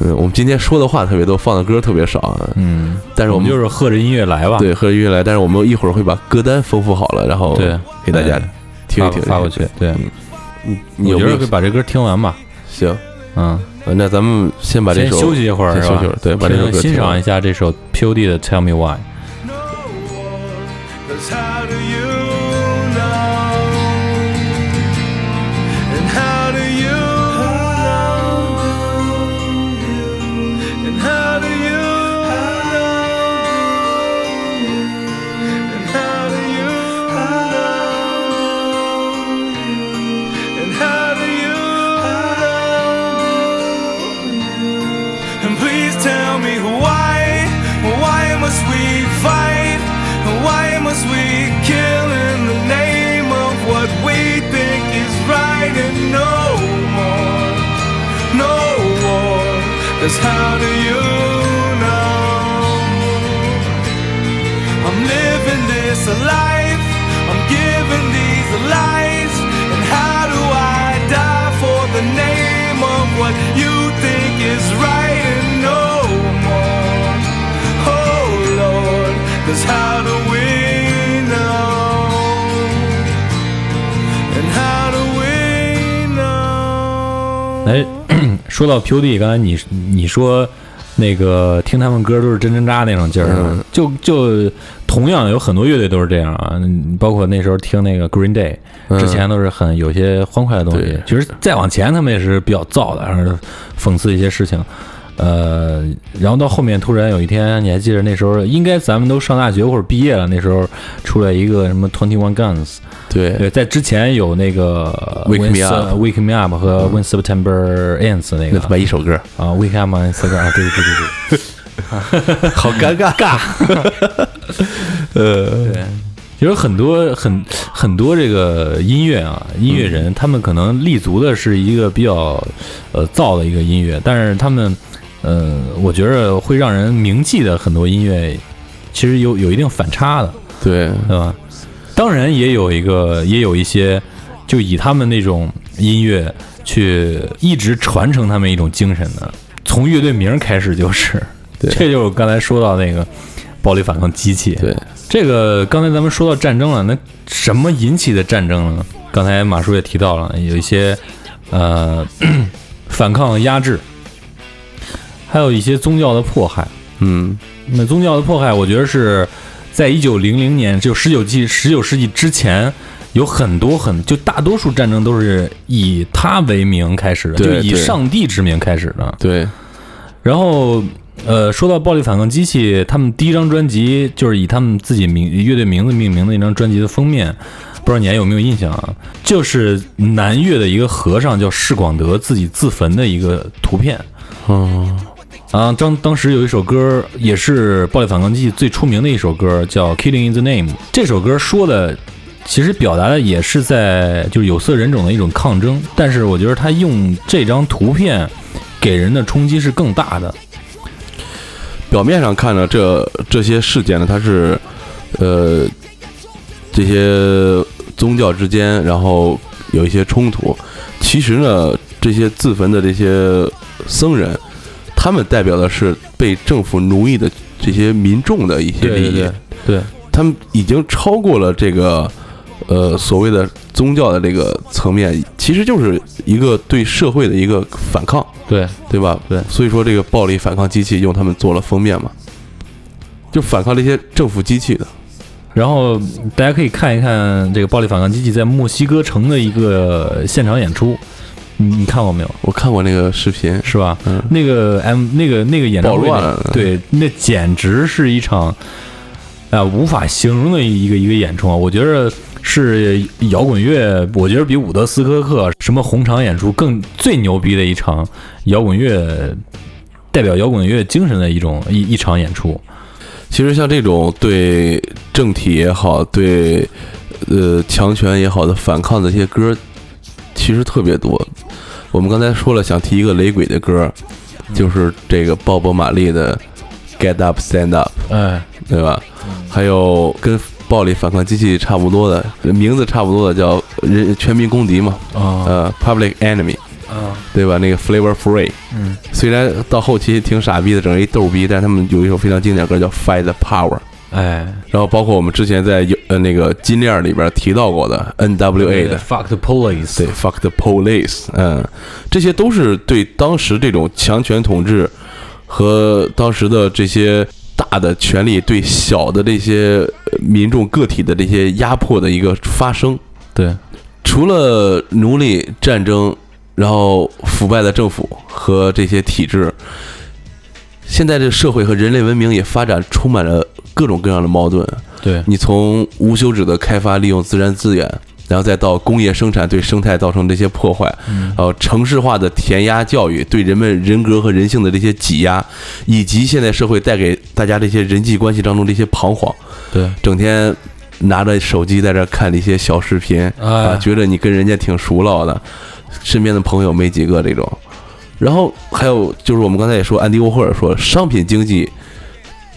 嗯，我们今天说的话特别多，放的歌特别少啊。嗯，但是我们就是和着音乐来吧，对和着音乐来，但是我们一会儿会把歌单丰富好了，然后对，给大家哎听一听。发发过去，对，你你觉得把这歌听完吧，行？嗯，呃那咱们先把这首先休息一会儿是吧先休息会儿？对把这首歌欣赏一下这首 POD 的 Tell Me Why。Cause how do you know? I'm living this life, I'm giving these lies. And how do I die for the name of what you think is right and no more? Oh Lord, cause how do we know? And how do we know? 哎，说到 POD，刚才你你说那个听他们歌都是真真扎那种劲儿就就同样有很多乐队都是这样啊，嗯包括那时候听那个 Green Day，之前都是很有些欢快的东西。其实再往前他们也是比较燥的，然后讽刺一些事情。呃，然后到后面突然有一天，你还记得那时候应该咱们都上大学或者毕业了，那时候出来一个什么 Twenty One Guns，对。对，在之前有那个 Wake Me Up Wake Me Up 和 When September Ends 那个。那他妈一首歌，啊，Wake Up on Instagram 啊，对对对对。好尴尬，尬。呃，对对，其实很多很很多这个音乐啊，音乐人、他们可能立足的是一个比较呃燥的一个音乐，但是他们呃，我觉着会让人铭记的很多音乐，其实有有一定反差的。对，对吧？当然也有一个，也有一些，就以他们那种音乐去一直传承他们一种精神的，从乐队名儿开始就是，对这就是刚才说到那个暴力反抗机器。对，这个刚才咱们说到战争了，那什么引起的战争呢？刚才马叔也提到了，有一些呃 反抗压制，还有一些宗教的迫害。嗯，那宗教的迫害，我觉得是在一九零零年，就十九纪十九世纪之前，有很多很就大多数战争都是以他为名开始的，就以上帝之名开始的。对，然后，呃，说到暴力反抗机器，他们第一张专辑就是以他们自己名乐队名字命名的一张专辑的封面，不知道你还有没有印象啊？就是南越的一个和尚叫释广德自己自焚的一个图片。嗯，啊，当当时有一首歌，也是暴力反抗记最出名的一首歌，叫《Killing in the Name》。这首歌说的，其实表达的也是在就是有色人种的一种抗争，但是我觉得他用这张图片给人的冲击是更大的。表面上看呢，这这些事件呢，它是呃这些宗教之间，然后有一些冲突。其实呢，这些自焚的这些僧人，他们代表的是被政府奴役的这些民众的一些利益。对对他们已经超过了这个呃所谓的宗教的这个层面，其实就是一个对社会的一个反抗，对对吧？对所以说这个暴力反抗机器用他们做了封面嘛，就反抗这些政府机器的。然后大家可以看一看这个暴力反抗机器在墨西哥城的一个现场演出，你你看过没有？我看过那个视频，是吧？嗯那个 M 那个那个演唱会对，那简直是一场啊、无法形容的一个一个演出啊！我觉得是摇滚乐，我觉得比伍德斯科克什么红场演出更最牛逼的一场摇滚乐，代表摇滚乐精神的一种一一场演出。其实像这种对政体也好，对呃强权也好的反抗的这些歌，其实特别多。我们刚才说了，想提一个雷鬼的歌，就是这个鲍勃·马利的《Get Up Stand Up》，哎，对吧？还有跟暴力反抗机器差不多的，名字差不多的叫人全民公敌嘛，啊呃，Public Enemy，啊，对吧？那个 Flavor Free，嗯，虽然到后期挺傻逼的，整一逗逼，但是他们有一首非常经典的歌叫《Fight the Power》。哎。然后包括我们之前在有呃那个金链里边提到过的 N.W.A 的，Fuck the Police，对 Fuck the Police，嗯，这些都是对当时这种强权统治和当时的这些大的权力对小的这些呃民众个体的这些压迫的一个发生。对。除了奴隶战争，然后腐败的政府和这些体制，现在这社会和人类文明也发展充满了各种各样的矛盾。对。你从无休止的开发利用自然资源，然后再到工业生产对生态造成这些破坏，然后城市化的填鸭教育对人们人格和人性的这些挤压，以及现在社会带给大家这些人际关系当中这些彷徨，对。整天拿着手机在这看这些小视频啊，哎觉得你跟人家挺熟络的，身边的朋友没几个这种，然后还有就是我们刚才也说，安迪沃霍尔说，商品经济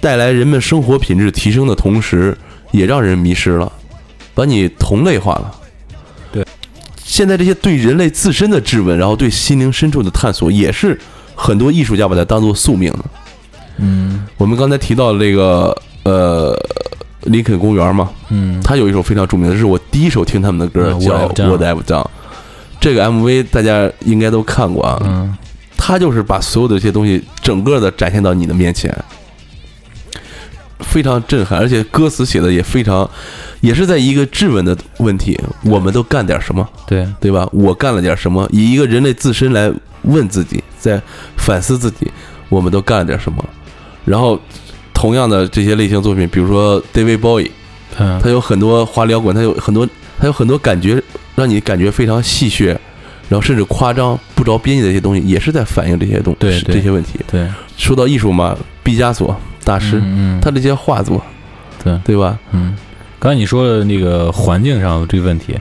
带来人们生活品质提升的同时，也让人迷失了，把你同类化了。对，现在这些对人类自身的质问，然后对心灵深处的探索，也是很多艺术家把它当做宿命的。嗯我们刚才提到的这个呃林肯公园嘛，嗯他有一首非常著名的，是我第一首听他们的歌，嗯叫 What I've Done》。这个 MV 大家应该都看过啊，嗯他就是把所有的这些东西整个的展现到你的面前，非常震撼，而且歌词写的也非常，也是在一个质问的问题：我们都干点什么，对对吧？我干了点什么？以一个人类自身来问自己，在反思自己，我们都干了点什么？然后，同样的这些类型作品，比如说 David Bowie，嗯他有很多华丽摇滚，他有很多，他有很多感觉，让你感觉非常戏谑，然后甚至夸张、不着边际的一些东西，也是在反映这些东对对这些问题。对说到艺术嘛，毕加索大师，嗯嗯他这些画作，对对吧？嗯，刚才你说的那个环境上这个问题，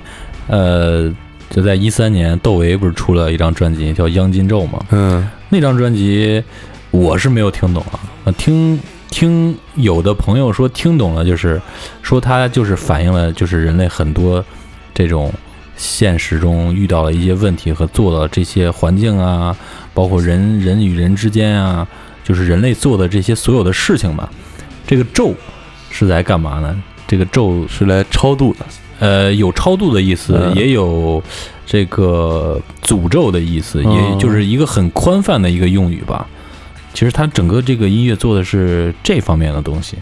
呃，就在一三年，窦唯不是出了一张专辑叫《央金咒》嘛？嗯那张专辑我是没有听懂啊，呃听听有的朋友说听懂了，就是说它就是反映了就是人类很多这种现实中遇到了一些问题和做的这些环境啊，包括人人与人之间啊，就是人类做的这些所有的事情吧。这个咒是来干嘛呢？这个咒是来超度的。呃，有超度的意思，嗯也有这个诅咒的意思，哦也就是一个很宽泛的一个用语吧。其实它整个这个音乐做的是这方面的东西，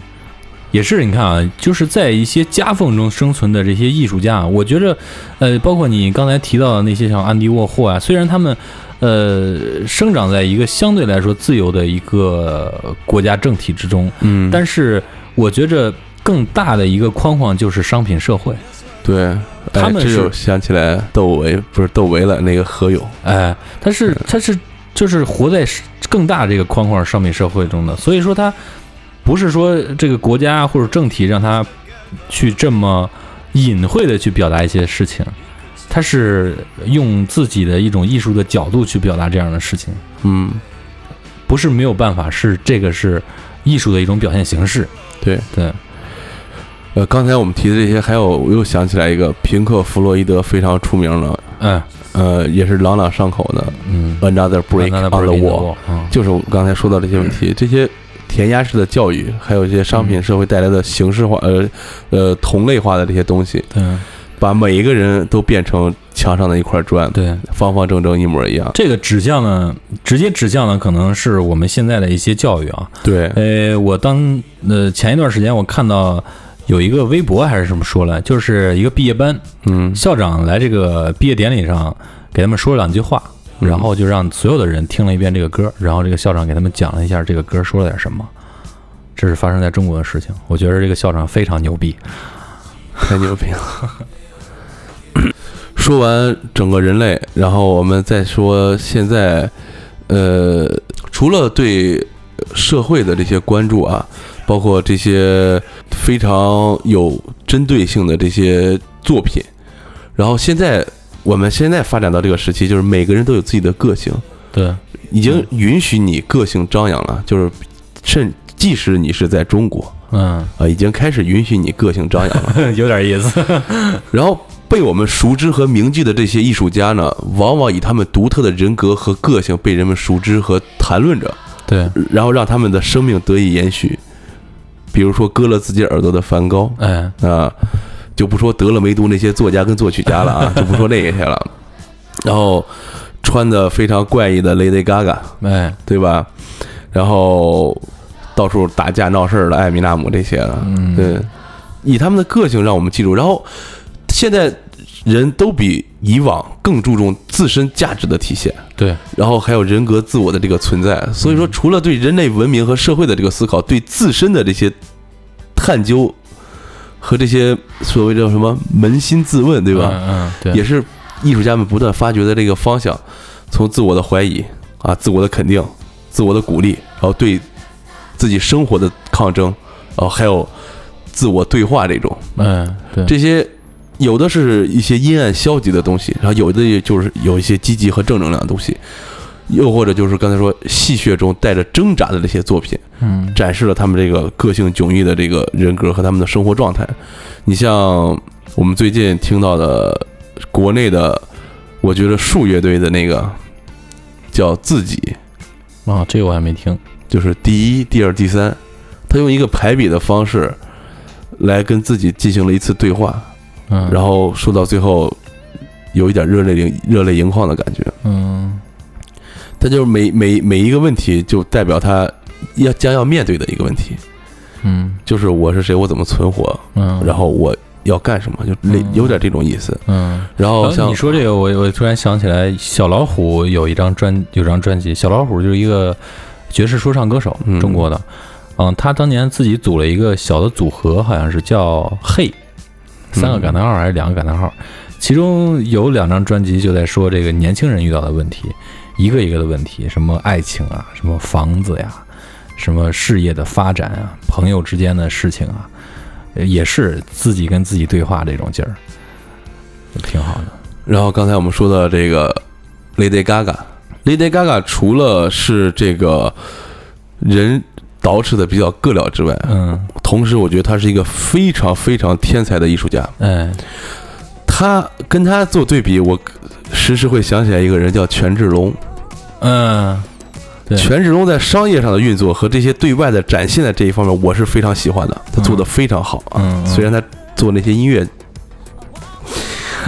也是你看啊，就是在一些夹缝中生存的这些艺术家啊，我觉着，呃，包括你刚才提到的那些像安迪沃霍啊，虽然他们呃生长在一个相对来说自由的一个国家政体之中，嗯但是我觉着更大的一个框框就是商品社会。对，他们这就想起来窦唯，不是窦唯了，那个何勇。哎，他是他是就是活在更大这个框框商品社会中的，所以说他不是说这个国家或者政体让他去这么隐晦的去表达一些事情，他是用自己的一种艺术的角度去表达这样的事情，嗯，不是没有办法，是这个是艺术的一种表现形式。对。对，呃，刚才我们提的这些，还有我又想起来一个平克·弗洛伊德非常出名的，嗯。呃，也是朗朗上口的嗯，《Another Break on the Wall，》，嗯。就是我刚才说到这些问题，这些填鸭式的教育，还有一些商品社会带来的形式化、呃呃同类化的这些东西，对把每一个人都变成墙上的一块砖，对。方方正正一模一样。这个指向呢，直接指向呢可能是我们现在的一些教育啊。对，呃，我当呃前一段时间我看到有一个微博还是什么说了，就是一个毕业班嗯校长来这个毕业典礼上给他们说了两句话，嗯然后就让所有的人听了一遍这个歌，然后这个校长给他们讲了一下这个歌说了点什么。这是发生在中国的事情，我觉得这个校长非常牛逼。太牛逼了。说完整个人类，然后我们再说现在，呃，除了对社会的这些关注啊，包括这些非常有针对性的这些作品，然后现在我们现在发展到这个时期，就是每个人都有自己的个性，对，已经允许你个性张扬了，就是甚即使你是在中国嗯，啊，已经开始允许你个性张扬了。有点意思。然后被我们熟知和铭记的这些艺术家呢，往往以他们独特的人格和个性被人们熟知和谈论着，对，然后让他们的生命得以延续。比如说割了自己耳朵的梵高哎，啊，就不说得了梅毒那些作家跟作曲家了啊，就不说那些了。然后穿的非常怪异的 Lady Gaga，哎，对吧？然后到处打架闹事儿的艾米纳姆这些的，嗯对，以他们的个性让我们记住。然后现在人都比以往更注重自身价值的体现，对，然后还有人格自我的这个存在。所以说，除了对人类文明和社会的这个思考，对自身的这些探究和这些所谓叫什么扪心自问，对吧？嗯嗯，对，也是艺术家们不断发掘的这个方向，从自我的怀疑啊、自我的肯定、自我的鼓励，然后对自己生活的抗争，然后还有自我对话这种，嗯，对，这些有的是一些阴暗消极的东西，然后有的也就是有一些积极和正能量的东西。又或者就是刚才说戏谑中带着挣扎的这些作品，嗯展示了他们这个个性迥异的这个人格和他们的生活状态。你像我们最近听到的国内的，我觉得树乐队的那个叫自己，啊，这个我还没听。就是第一、第二、第三，他用一个排比的方式来跟自己进行了一次对话，嗯，然后说到最后有一点热泪盈热泪盈眶的感觉。嗯他就是每每每一个问题就代表他要将要面对的一个问题，嗯就是我是谁，我怎么存活，嗯，然后我要干什么，就类有点这种意思。嗯。然后像你说这个，我我突然想起来，小老虎有一张专有张专辑，小老虎就是一个爵士说唱歌手，嗯中国的。嗯，他当年自己组了一个小的组合，好像是叫嘿，三个感叹号还是两个感叹号，其中有两张专辑就在说这个年轻人遇到的问题，一个一个的问题，什么爱情啊，什么房子呀，什么事业的发展啊，朋友之间的事情啊，呃也是自己跟自己对话这种劲儿，挺好的。然后刚才我们说的这个 Lady Gaga，Lady Gaga 除了是这个人捯饬的比较个了之外，嗯，同时我觉得他是一个非常非常天才的艺术家。嗯，他跟他做对比，我时时会想起来一个人叫权志龙。嗯，对权志龙在商业上的运作和这些对外的展现的这一方面，我是非常喜欢的，他做的非常好啊。嗯嗯虽然他做那些音乐，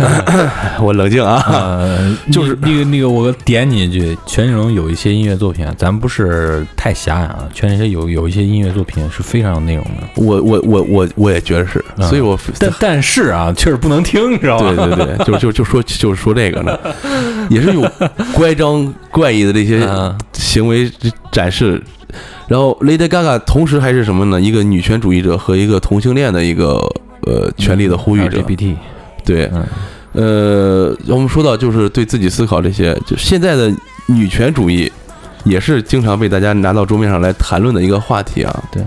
我冷静啊，呃，就是那个那个，我点你一句，权志龙有一些音乐作品啊，咱不是太狭隘啊，权志龙有有一些音乐作品是非常有内容的，我我我我我也觉得是，嗯所以我但但是啊，确实不能听，知道吧？对对对，就就就说就是说这个呢，也是有乖张怪异的这些嗯行为展示。然后 Lady Gaga 同时还是什么呢？一个女权主义者和一个同性恋的一个呃权利的呼吁者。LGBT，对，嗯。呃，我们说到就是对自己思考这些，就现在的女权主义也是经常被大家拿到桌面上来谈论的一个话题啊。对，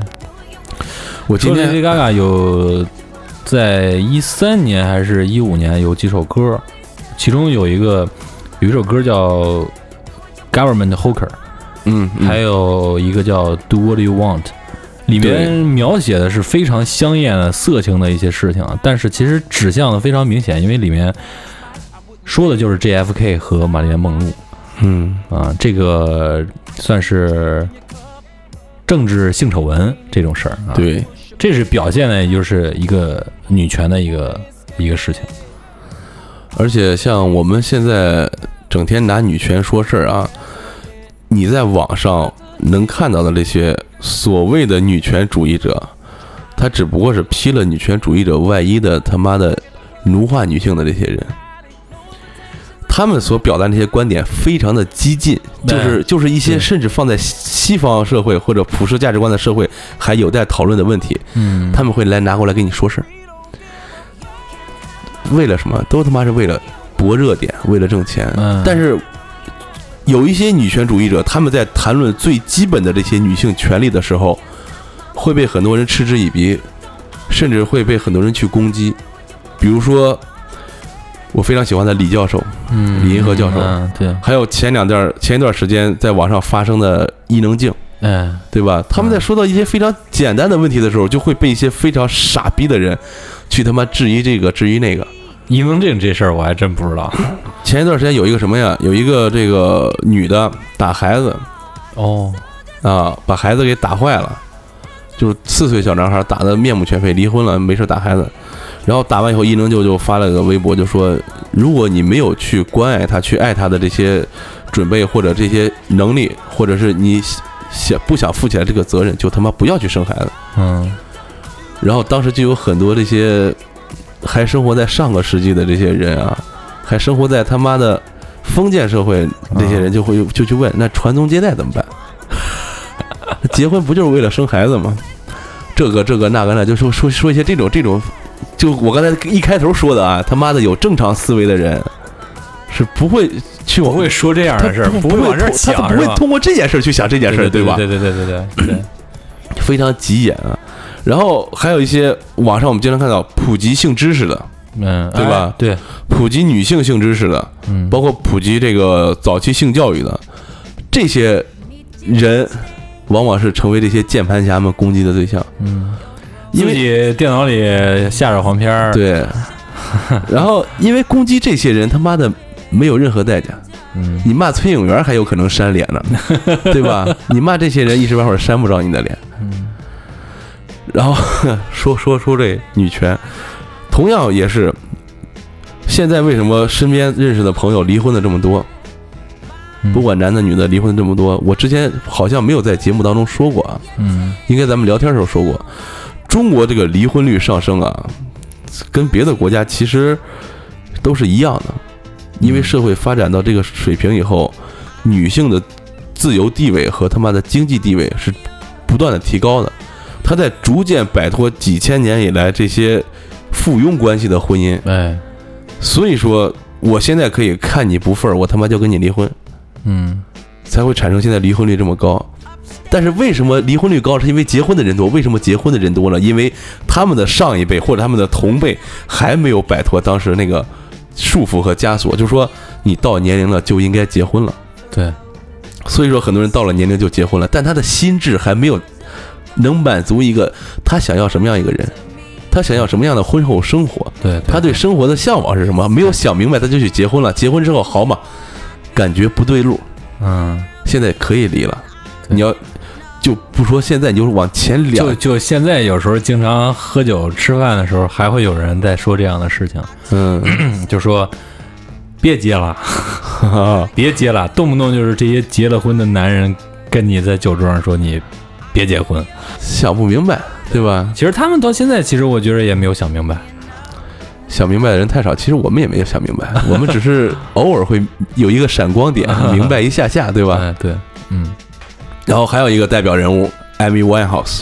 我今天 Lady 天 Gaga 有在一三年还是一五年有几首歌，其中有一个有一首歌叫《Government Hooker》，嗯，嗯。还有一个叫《Do What You Want》，里面描写的是非常香艳的色情的一些事情啊，但是其实指向的非常明显，因为里面说的就是 JFK 和玛丽莲梦露。嗯。啊，这个算是政治性丑闻这种事儿啊，，对，这是表现的，也就是一个女权的一个一个事情，而且像我们现在整天拿女权说事儿啊，你在网上能看到的那些所谓的女权主义者，他只不过是披了女权主义者外衣的他妈的奴化女性的这些人。他们所表达的那些观点非常的激进，就是就是一些甚至放在西方社会或者普世价值观的社会还有待讨论的问题，嗯他们会来拿过来跟你说事儿，为了什么？都他妈是为了博热点，为了挣钱。嗯但是有一些女权主义者，他们在谈论最基本的这些女性权利的时候，会被很多人嗤之以鼻，甚至会被很多人去攻击。比如说，我非常喜欢的李教授，嗯李银河教授嗯，对，还有前两段前一段时间在网上发生的伊能静。嗯，对吧？他们在说到一些非常简单的问题的时候，就会被一些非常傻逼的人去他妈质疑这个质疑那个。伊能静这事儿我还真不知道，前一段时间有一个什么呀？有一个这个女的打孩子哦，啊，把孩子给打坏了，就是四岁小男孩打得面目全非，离婚了，没事打孩子。然后打完以后，伊能静就发了个微博，就说：如果你没有去关爱他、去爱他的这些准备或者这些能力，或者是你想不想负起来这个责任，就他妈不要去生孩子。嗯然后当时就有很多这些还生活在上个世纪的这些人啊，还生活在他妈的封建社会，这些人就会就去问，那传宗接代怎么办？结婚不就是为了生孩子吗？这个这个那个那，就说说说一些这种这种，就我刚才一开头说的啊，他妈的有正常思维的人是不会去往不会说这样的事儿，不会往这儿通想，他不会通过这件事去想这件事，吧？对对对对对对对，非常急眼啊。然后还有一些网上我们经常看到普及性知识的，嗯，对吧哎对，普及女性性知识的，嗯，包括普及这个早期性教育的，这些人往往是成为这些键盘侠们攻击的对象。嗯因自为己电脑里下着黄片儿，，对，然后因为攻击这些人他妈的没有任何代价。嗯，你骂崔永元还有可能扇脸呢，对吧？你骂这些人一时半会儿扇不着你的脸。然后 说说说这女权，同样也是，现在为什么身边认识的朋友离婚的这么多？嗯。不管男的女的离婚这么多，我之前好像没有在节目当中说过啊，嗯。应该咱们聊天的时候说过，中国这个离婚率上升啊，跟别的国家其实都是一样的，因为社会发展到这个水平以后，女性的自由地位和他妈的经济地位是不断的提高的，她在逐渐摆脱几千年以来这些附庸关系的婚姻，哎，所以说我现在可以看你不忿儿，我他妈就跟你离婚。嗯才会产生现在离婚率这么高。但是为什么离婚率高？是因为结婚的人多。为什么结婚的人多了？因为他们的上一辈或者他们的同辈还没有摆脱当时那个束缚和枷锁，就是说你到年龄了就应该结婚了。对，所以说很多人到了年龄就结婚了，但他的心智还没有能满足一个他想要什么样一个人，他想要什么样的婚后生活，对，他对生活的向往是什么？没有想明白他就去结婚了。结婚之后好嘛，感觉不对路，嗯，现在可以离了。你要就不说现在，你就是往前聊就，就现在有时候经常喝酒吃饭的时候，还会有人在说这样的事情，嗯，就说别结了，别结了，动不动就是这些结了婚的男人跟你在酒桌上说你别结婚。想不明白，对吧？其实他们到现在，其实我觉得也没有想明白。想明白的人太少，其实我们也没有想明白，我们只是偶尔会有一个闪光点，明白一下下，对吧？哎，对，嗯然后还有一个代表人物，Amy Winehouse，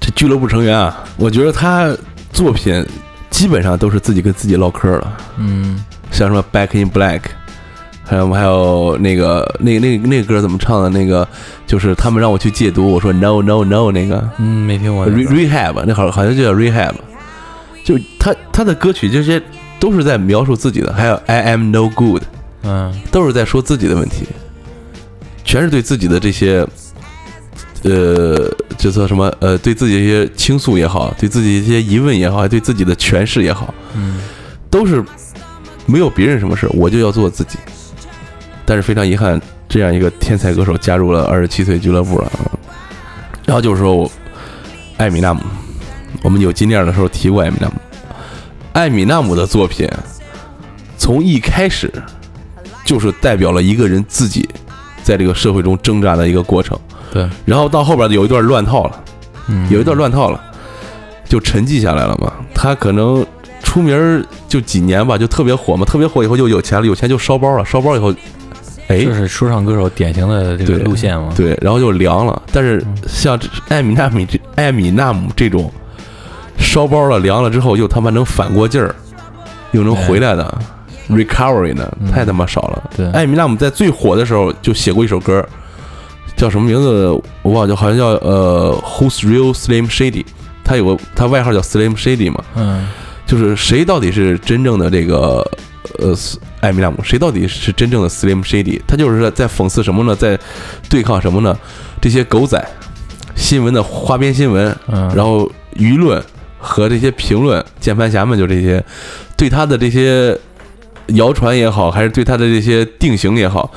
这俱乐部成员啊，我觉得他作品基本上都是自己跟自己唠嗑了，嗯，像什么 Back in Black，还有我还有那个那那那个歌怎么唱的？那个就是他们让我去戒毒，我说 No No No 那个嗯，没听过 Re Rehab，那好好像就叫 Rehab，就他他的歌曲这些都是在描述自己的，还有 I Am No Good，嗯都是在说自己的问题，全是对自己的这些，呃，就说什么？呃，对自己的一些倾诉也好，对自己一些疑问也好，还对自己的诠释也好，嗯都是没有别人什么事，我就要做自己。但是非常遗憾，这样一个天才歌手加入了二十七岁俱乐部了。然后就是说我，艾米纳姆，我们有金链的时候提过艾米纳姆。艾米纳姆的作品，从一开始就是代表了一个人自己在这个社会中挣扎的一个过程。对，然后到后边有一段乱套了。嗯有一段乱套了，就沉寂下来了嘛。他可能出名就几年吧，就特别火嘛，特别火以后就有钱了，有钱就烧包了，烧包以后，哎，这是说唱歌手典型的这个路线嘛。对，然后就凉了。但是像艾米纳米这艾米纳姆这种烧包了凉了之后又他妈能反过劲儿，又能回来的。recovery 呢，嗯太他妈少了。对艾米纳姆在最火的时候就写过一首歌，叫什么名字我忘了，好像叫呃 Who's Real Slim Shady，他有个他外号叫 Slim Shady 嘛，嗯就是谁到底是真正的这个呃艾米纳姆，谁到底是真正的 Slim Shady？他就是在讽刺什么呢？在对抗什么呢？这些狗仔新闻的花边新闻，嗯，然后舆论和这些评论键盘侠们就这些对他的这些谣传也好，还是对他的这些定型也好，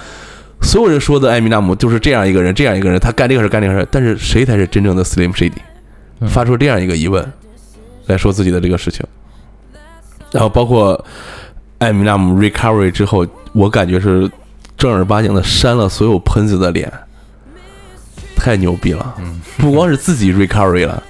所有人说的艾米纳姆就是这样一个人，这样一个人，他干这个事干这个事，但是谁才是真正的 Slim Shady？嗯发出这样一个疑问来说自己的这个事情，然后包括艾米纳姆 recovery 之后，我感觉是正儿八经的扇了所有喷子的脸，太牛逼了！嗯。不光是自己 recovery 了，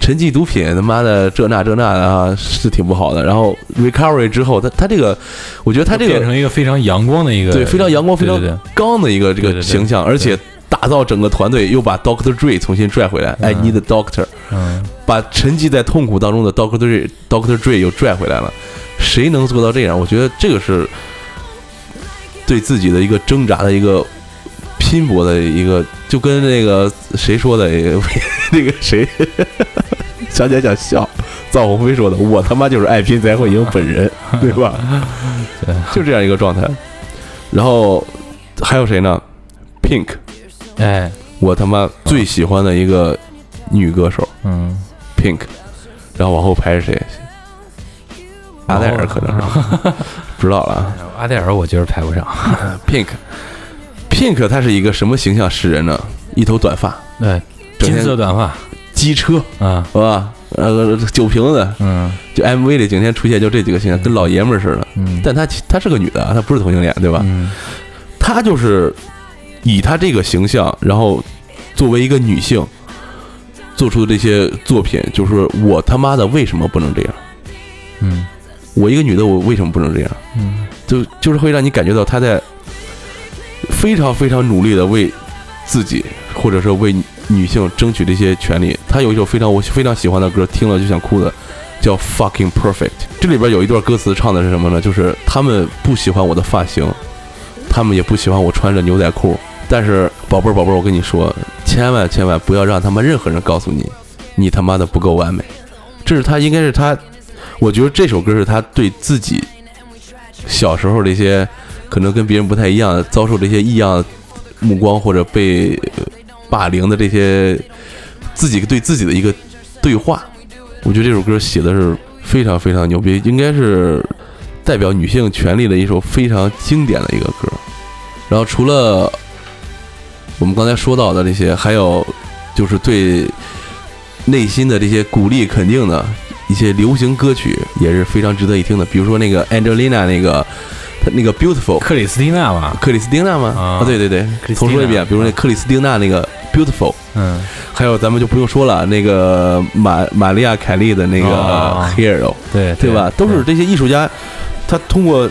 沉寂毒品他妈的这那这那的啊，是挺不好的。然后 recovery 之后，他他这个，我觉得他这个变成一个非常阳光的一个，对非常阳光、非常刚的一个这个形象，而且打造整个团队，又把 Doctor Dre 重新拽回来，I 嗯 need a doctor，嗯，把沉寂在痛苦当中的 Doctor Dre Doctor Dre 又拽回来了。谁能做到这样？我觉得这个是对自己的一个挣扎的一个拼搏的一个，就跟那个谁说的，那个谁想起来想笑，赵鸿飞说的：“我他妈就是爱拼才会赢本人，对吧？”对，就这样一个状态。然后还有谁呢？Pink 哎，我他妈最喜欢的一个女歌手嗯，Pink，然后往后排是谁？阿黛尔可能是，不知道了啊。阿黛尔我觉得排不上。Pink，Pink 她是一个什么形象示人呢？一头短发，对，金色短发机车，啊，是吧？呃，酒瓶子，嗯就 MV 里整天出现就这几个形象，跟老爷们儿似的。嗯，但她其她是个女的啊，她不是同性恋，对吧？嗯她就是以她这个形象，然后作为一个女性做出的这些作品，就是我他妈的为什么不能这样？嗯我一个女的，我为什么不能这样？嗯就就是会让你感觉到她在非常非常努力的为自己，或者说为女性争取这些权利。她有一首非常我非常喜欢的歌，听了就想哭的，叫《Fucking Perfect》。这里边有一段歌词唱的是什么呢？就是他们不喜欢我的发型，他们也不喜欢我穿着牛仔裤。但是宝贝儿，宝贝儿，我跟你说，千万千万不要让他们任何人告诉你，你他妈的不够完美。这是他应该是他，我觉得这首歌是他对自己小时候的一些可能跟别人不太一样，遭受这些异样目光或者被霸凌的这些自己对自己的一个对话。我觉得这首歌写的是非常非常牛逼，应该是代表女性权利的一首非常经典的一个歌。然后除了我们刚才说到的这些，还有就是对内心的这些鼓励肯定的一些流行歌曲，也是非常值得一听的。比如说那个 Angelina 那个她那个 Beautiful 克里斯汀娜吧，克里斯汀娜吗？啊啊，对对对重说一遍，比如那克里斯汀娜那个 Beautiful，嗯还有咱们就不用说了，那个玛玛利亚凯莉的那个哦 Hero，对对吧？都是这些艺术家，他通过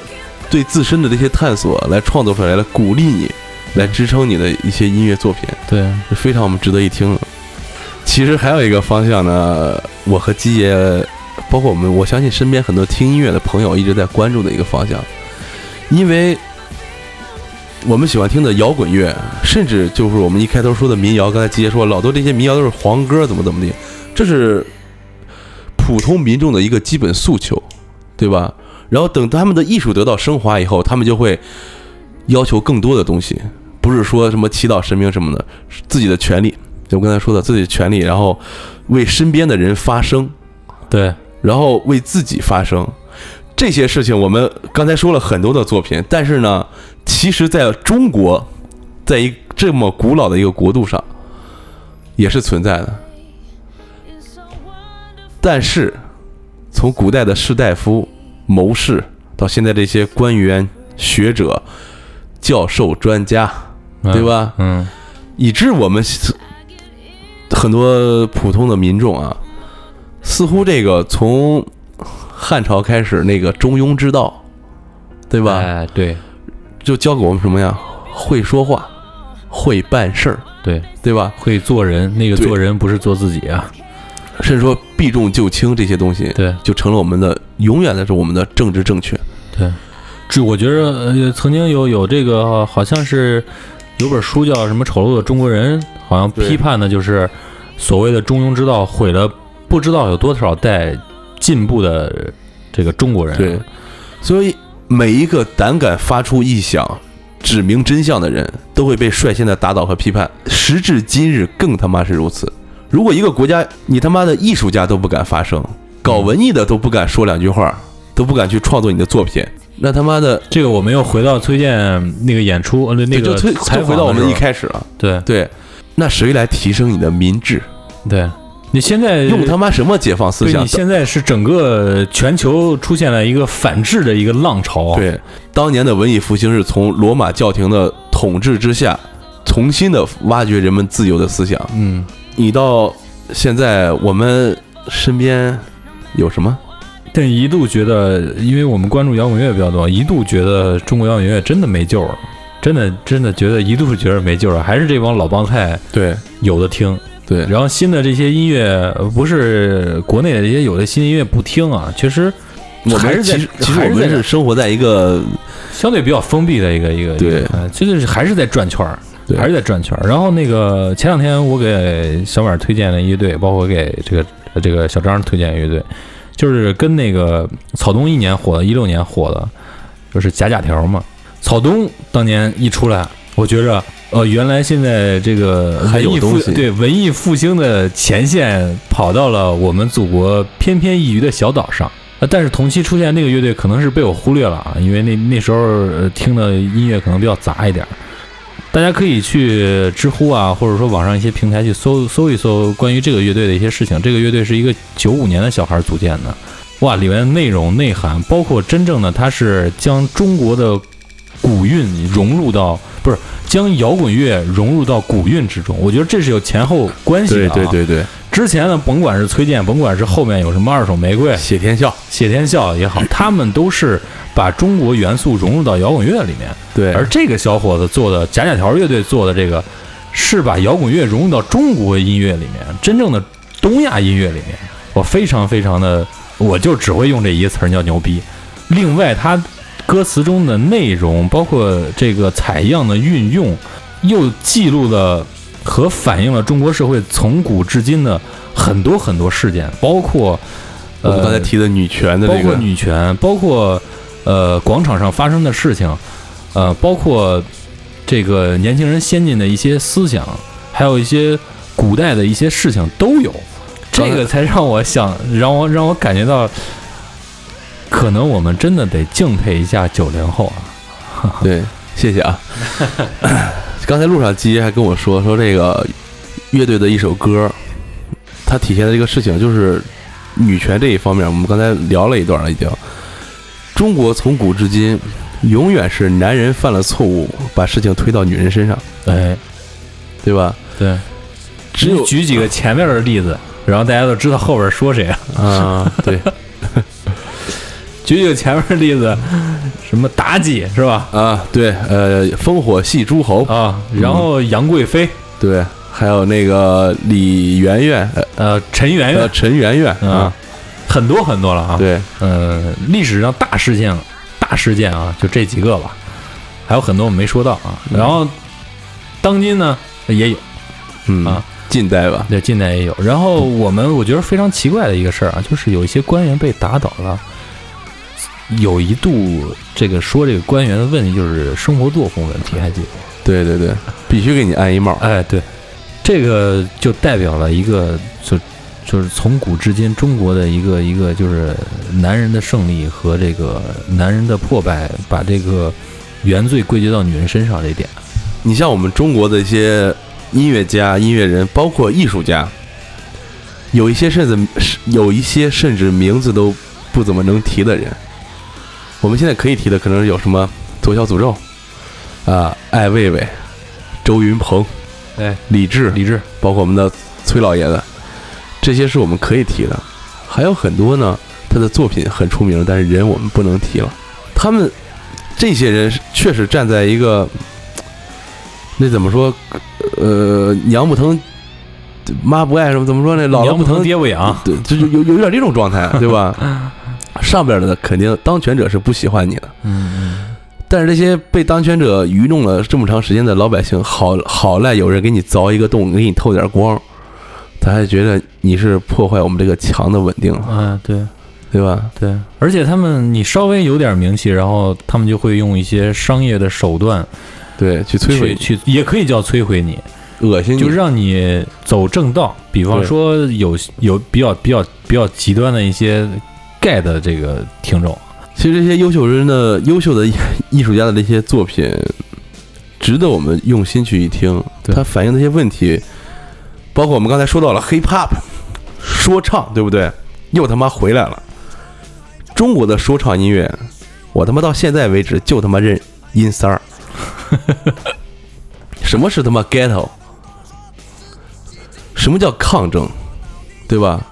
对自身的这些探索来创作出来，来鼓励你，来支撑你的一些音乐作品。对，是非常我们值得一听的。其实还有一个方向呢，我和基爷，包括我们，我相信身边很多听音乐的朋友一直在关注的一个方向，因为我们喜欢听的摇滚乐，甚至就是我们一开头说的民谣，刚才基爷说老多这些民谣都是黄歌，怎么怎么地，这是普通民众的一个基本诉求，对吧？然后等他们的艺术得到升华以后，他们就会要求更多的东西，不是说什么祈祷神明什么的，自己的权利，就我刚才说的自己的权利，然后为身边的人发声，对，然后为自己发声。这些事情我们刚才说了很多的作品，但是呢，其实在中国，在一这么古老的一个国度上，也是存在的。但是，从古代的士大夫、谋士到现在这些官员、学者、教授、专家，对吧？嗯以致我们很多普通的民众啊，似乎这个从汉朝开始那个中庸之道，对吧？哎，对就教给我们什么呀？会说话，会办事儿，对，对吧？会做人，那个做人不是做自己啊，甚至说避重就轻这些东西，对就成了我们的永远的是我们的政治正确。对，这我觉着呃，曾经有有这个好像是有本书叫什么《丑陋的中国人》，好像批判的就是所谓的中庸之道毁了不知道有多少代进步的这个中国人。对，所以每一个胆敢发出异响、指明真相的人，都会被率先的打倒和批判。时至今日，更他妈是如此。如果一个国家你他妈的艺术家都不敢发声，搞文艺的都不敢说两句话，都不敢去创作你的作品，那他妈的这个我们又回到崔健那个演出，呃，那个就推采访就回到我们一开始了。对对，那谁来提升你的民智？对，你现在用他妈什么解放思想对你？现在是整个全球出现了一个反制的一个浪潮。对，当年的文艺复兴是从罗马教廷的统治之下，重新的挖掘人们自由的思想。嗯，你到现在，我们身边有什么？但一度觉得，因为我们关注摇滚乐比较多，一度觉得中国摇滚乐真的没救了，真的真的觉得一度觉得没救了，还是这帮老帮菜对有的听。对，然后新的这些音乐，呃不是国内的这些有的新音乐不听啊，确实我还是在们其实其实我们还是在生活在一个相对比较封闭的一个一个，对就是还是在转圈儿，对还是在转圈儿。然后那个前两天我给小马推荐了乐队，包括给这个呃这个小张推荐乐队，就是跟那个草东一年火的，一六年火的，就是假假条嘛。草东当年一出来，我觉着呃，原来现在这个还有文艺复东西对文艺复兴的前线跑到了我们祖国翩翩一隅的小岛上。呃，但是同期出现那个乐队可能是被我忽略了啊，因为那那时候呃听的音乐可能比较杂一点。大家可以去知乎啊，或者说网上一些平台去搜搜一搜关于这个乐队的一些事情。这个乐队是一个九五年的小孩组建的，哇，里面的内容内涵，包括真正的他是将中国的古韵融入到，不是将摇滚乐融入到古韵之中。我觉得这是有前后关系的、对对。对对，之前呢，甭管是崔健，甭管是后面有什么二手玫瑰、谢天笑，谢天笑也好，他们都是把中国元素融入到摇滚乐里面。对，而这个小伙子做的假假条乐队做的这个，是把摇滚乐融入到中国音乐里面，真正的东亚音乐里面。我非常非常的，我就只会用这一个词儿叫牛逼。另外，他歌词中的内容，包括这个采样的运用，又记录了和反映了中国社会从古至今的很多很多事件，包括我们刚才呃提的女权的包括这个，女权，包括呃广场上发生的事情，呃，包括这个年轻人先进的一些思想，还有一些古代的一些事情都有，这个才让我想，让我让我感觉到，可能我们真的得敬佩一下九零后啊。对，谢谢啊。刚才路上基还跟我说说这个乐队的一首歌，它体现的这个事情就是女权这一方面，我们刚才聊了一段了，已经。中国从古至今，永远是男人犯了错误，把事情推到女人身上，哎，对吧？对，只有举几个前面的例子，然后大家都知道后边说谁啊。啊，对举几个前面的例子，什么妲己是吧？啊，对，呃，烽火戏诸侯，啊，然后杨贵妃，对，还有那个李媛媛，呃呃，陈圆呃，圆，陈圆圆啊啊，，很多很多了啊。，对，呃，历史上大事件、大事件啊，就这几个吧，还有很多我们没说到啊。然后，当今呢也有，嗯啊，近代吧，对，近代也有。然后我们我觉得非常奇怪的一个事儿啊，就是有一些官员被打倒了。有一度，这个说这个官员的问题就是生活作风问题，还记得？对对对，必须给你安一帽，哎，对，这个就代表了一个就就是从古至今中国的一个一个就是男人的胜利和这个男人的破败，把这个原罪归结到女人身上这一点。你像我们中国的一些音乐家、音乐人，包括艺术家，有一些甚至是有一些甚至名字都不怎么能提的人，我们现在可以提的可能有什么左小诅咒啊、艾未未、周云鹏、哎，李志，李志，包括我们的崔老爷子，这些是我们可以提的。还有很多呢，他的作品很出名，但是人我们不能提了。他们这些人是确实站在一个，那怎么说？呃，娘不疼，妈不爱什么？怎么说呢？姥姥娘不疼疼，爹不养，对，就有有有点这种状态，对吧？上边的肯定当权者是不喜欢你的，嗯，但是这些被当权者愚弄了这么长时间的老百姓，好好赖有人给你凿一个洞，给你透点光，他还觉得你是破坏我们这个墙的稳定，嗯，对。对吧？对，而且他们你稍微有点名气，然后他们就会用一些商业的手段对，去摧毁去，去，也可以叫摧毁你，恶心你，就让你走正道。比方说有有比较比较比较极端的一些盖的这个听众，其实这些优秀人的优秀的艺艺术家的这些作品，值得我们用心去一听。对它反映的一些问题，包括我们刚才说到了 hip hop 说唱，对不对？又他妈回来了。中国的说唱音乐，我他妈到现在为止就他妈认音三儿。什么是他妈 ghetto？什么叫抗争？对吧？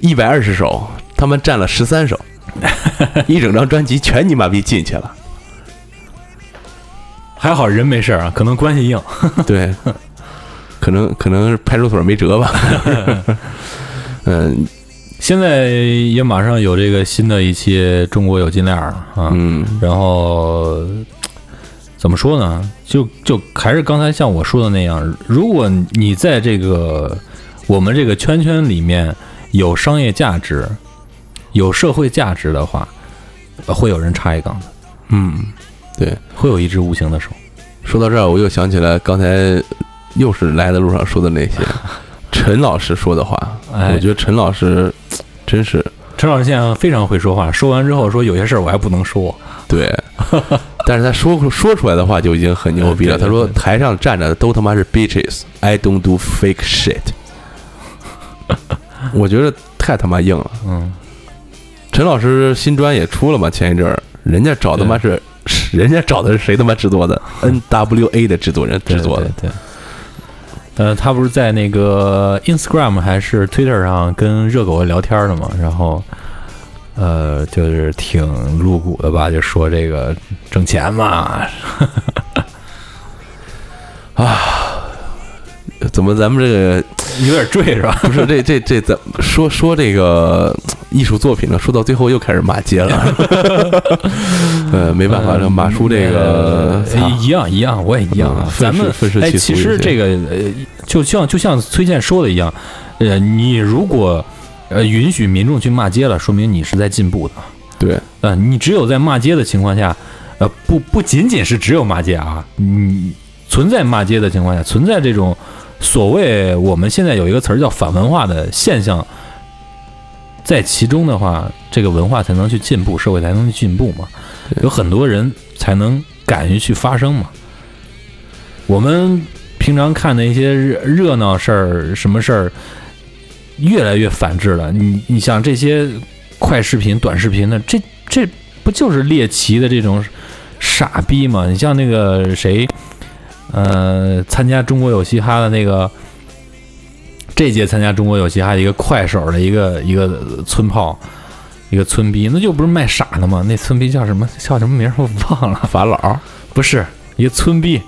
一百二十首，他们占了十三首，一整张专辑全你妈逼进去了。还好人没事儿啊，可能关系硬。对，可能可能是派出所没辙吧。嗯现在也马上有这个新的一期《中国有金链了》啊，嗯，然后怎么说呢？就就还是刚才像我说的那样，如果你在这个我们这个圈圈里面有商业价值、有社会价值的话，呃会有人插一杠子，嗯，对，会有一只无形的手。说到这儿，我又想起来刚才又是来的路上说的那些 陈老师说的话，哎我觉得陈老师真是陈老师现在非常会说话，说完之后说有些事儿我还不能说，对，但是他说说出来的话就已经很牛逼了。他说台上站着的都他妈是 bitches，I don't do fake shit。我觉得太他妈硬了。嗯，陈老师新专也出了嘛，前一阵儿，人家找他妈是，人家找的是谁他妈制作的？NWA 的制作人制作的。对对对。呃，他不是在那个 Instagram 还是 Twitter 上跟热狗聊天的嘛？然后，呃，就是挺露骨的吧，就说这个挣钱嘛，怎么咱们这个有点坠是吧？不是这这这怎说说这个艺术作品呢？说到最后又开始骂街了。呃，没办法，这马叔这个一样一样，我也一样啊。嗯咱们哎，其实这个呃，就像就像崔健说的一样，呃，你如果呃允许民众去骂街了，说明你是在进步的。对呃，你只有在骂街的情况下，呃，不不仅仅是只有骂街啊，你存在骂街的情况下，存在这种所谓我们现在有一个词儿叫反文化的现象，在其中的话，这个文化才能去进步，社会才能去进步嘛。有很多人才能敢于去发声嘛。我们平常看的一些热热闹事儿，什么事儿，越来越反制了。你你像这些快视频、短视频的，这这不就是猎奇的这种傻逼吗？你像那个谁，呃，参加中国有嘻哈的那个。这届参加中国有嘻哈的一个快手的一个一个村炮，一个村逼，那就不是卖傻的吗？那村逼叫什么？叫什么名？我忘了。法老不是一个村逼，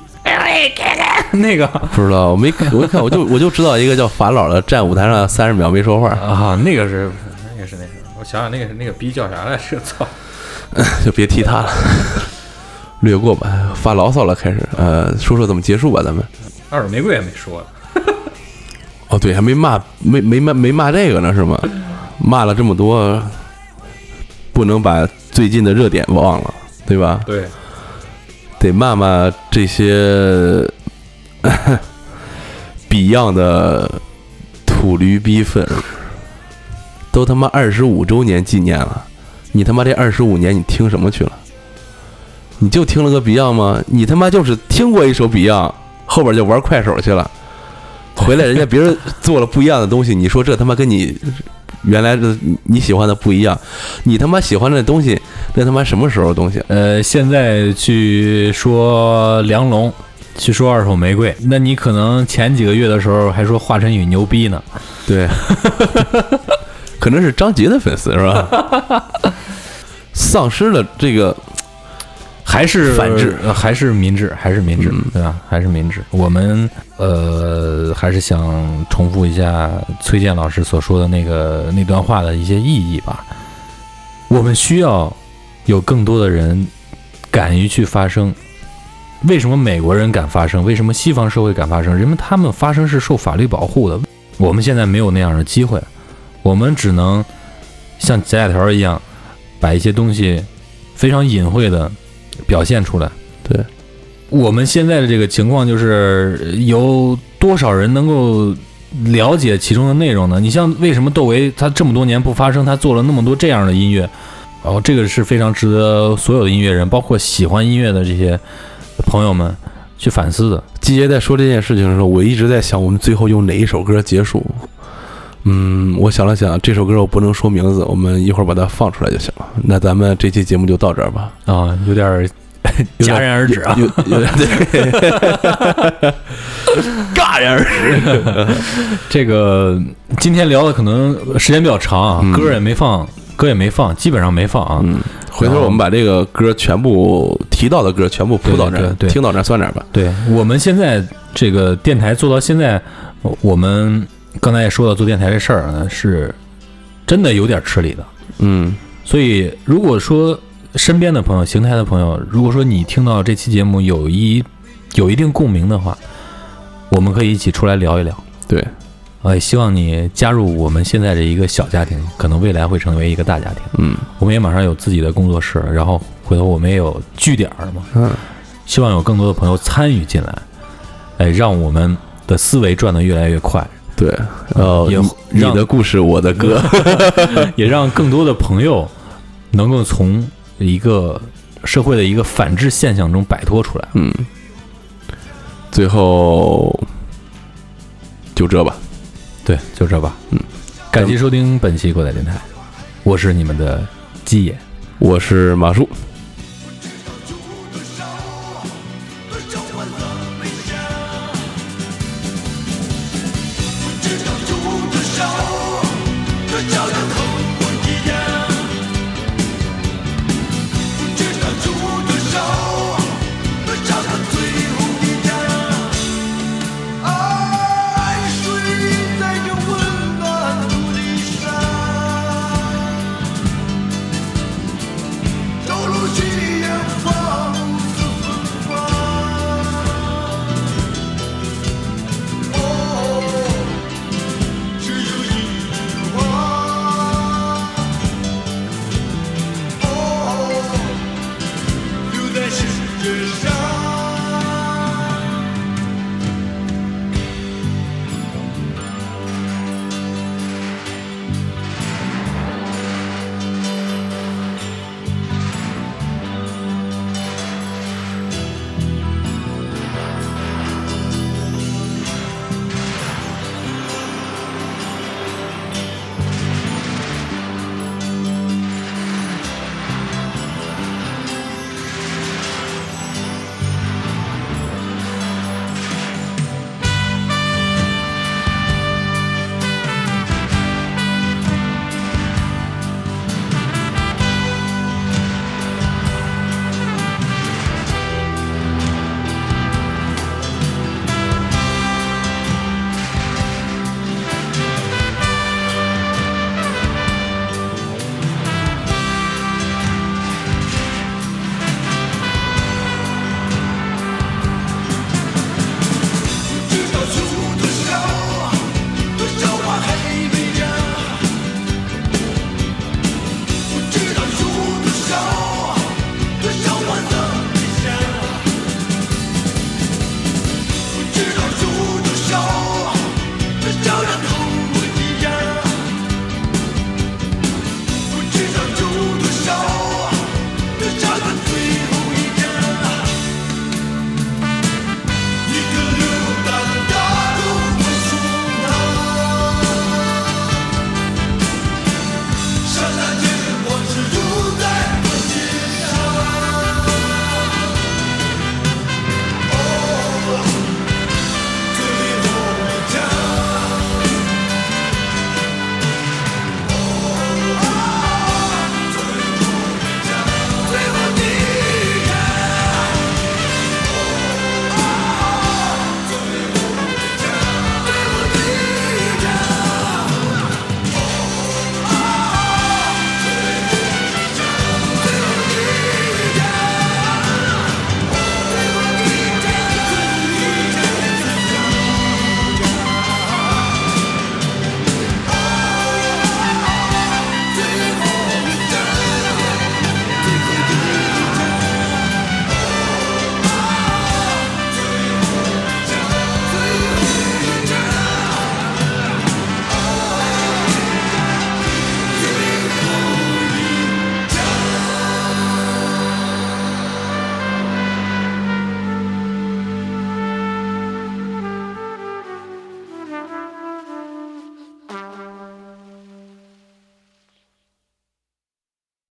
那个不知道，我没我一看我就我就知道一个叫法老的站舞台上三十秒没说话，啊，那个是那个是那个，我想想那个那个逼叫啥来着？操！就别提他了，略过吧，发牢骚了开始。呃，说说怎么结束吧，咱们。二手玫瑰也没说呢。哦，对，还没骂没没骂没骂这个呢是吗？骂了这么多，不能把最近的热点忘了，对吧？对，得骂骂这些 Beyond 的土驴逼粉，都他妈二十五周年纪念了，你他妈这二十五年你听什么去了？你就听了个 Beyond 吗？你他妈就是听过一首 Beyond，后边就玩快手去了，回来人家别人做了不一样的东西，你说这他妈跟你原来的你喜欢的不一样，你他妈喜欢的东西，那他妈什么时候的东西？呃，现在去说梁龙，去说二手玫瑰，那你可能前几个月的时候还说华晨宇牛逼呢。对，可能是张杰的粉丝是吧？丧失了这个还是反制呃还是民智，还是民智，嗯对吧？还是民智。我们呃，还是想重复一下崔健老师所说的那个那段话的一些意义吧。我们需要有更多的人敢于去发声。为什么美国人敢发声？为什么西方社会敢发声？人们他们发声是受法律保护的。我们现在没有那样的机会，我们只能像假假条一样，把一些东西非常隐晦的表现出来。对，我们现在的这个情况就是有多少人能够了解其中的内容呢？你像为什么窦唯他这么多年不发声，他做了那么多这样的音乐，然后这个是非常值得所有的音乐人，包括喜欢音乐的这些朋友们去反思的。季杰在说这件事情的时候，我一直在想，我们最后用哪一首歌结束？嗯，我想了想，这首歌我不能说名字，我们一会儿把它放出来就行了。那咱们这期节目就到这儿吧。啊，有点儿 有点戛然而止啊。有有点对，戛然而止。这个今天聊的可能时间比较长啊，嗯歌也没放，歌也没放，基本上没放啊。嗯，回头我们把这个歌全部提到的歌全部铺到这听到这儿算哪儿吧。对我们现在这个电台做到现在，我们刚才也说到做电台这事儿呢，是真的有点吃力的。嗯，所以如果说身边的朋友、邢台的朋友，如果说你听到这期节目有一有一定共鸣的话，我们可以一起出来聊一聊。对，呃，希望你加入我们现在这一个小家庭，可能未来会成为一个大家庭。嗯我们也马上有自己的工作室，然后回头我们也有据点儿了嘛。嗯，希望有更多的朋友参与进来，哎，让我们的思维转得越来越快，对，呃，也你的故事我的歌，也让更多的朋友能够从一个社会的一个反制现象中摆脱出来。嗯，最后就这吧。对，就这吧。嗯，感谢收听本期过载电台，我是你们的鸡爷。我是马叔，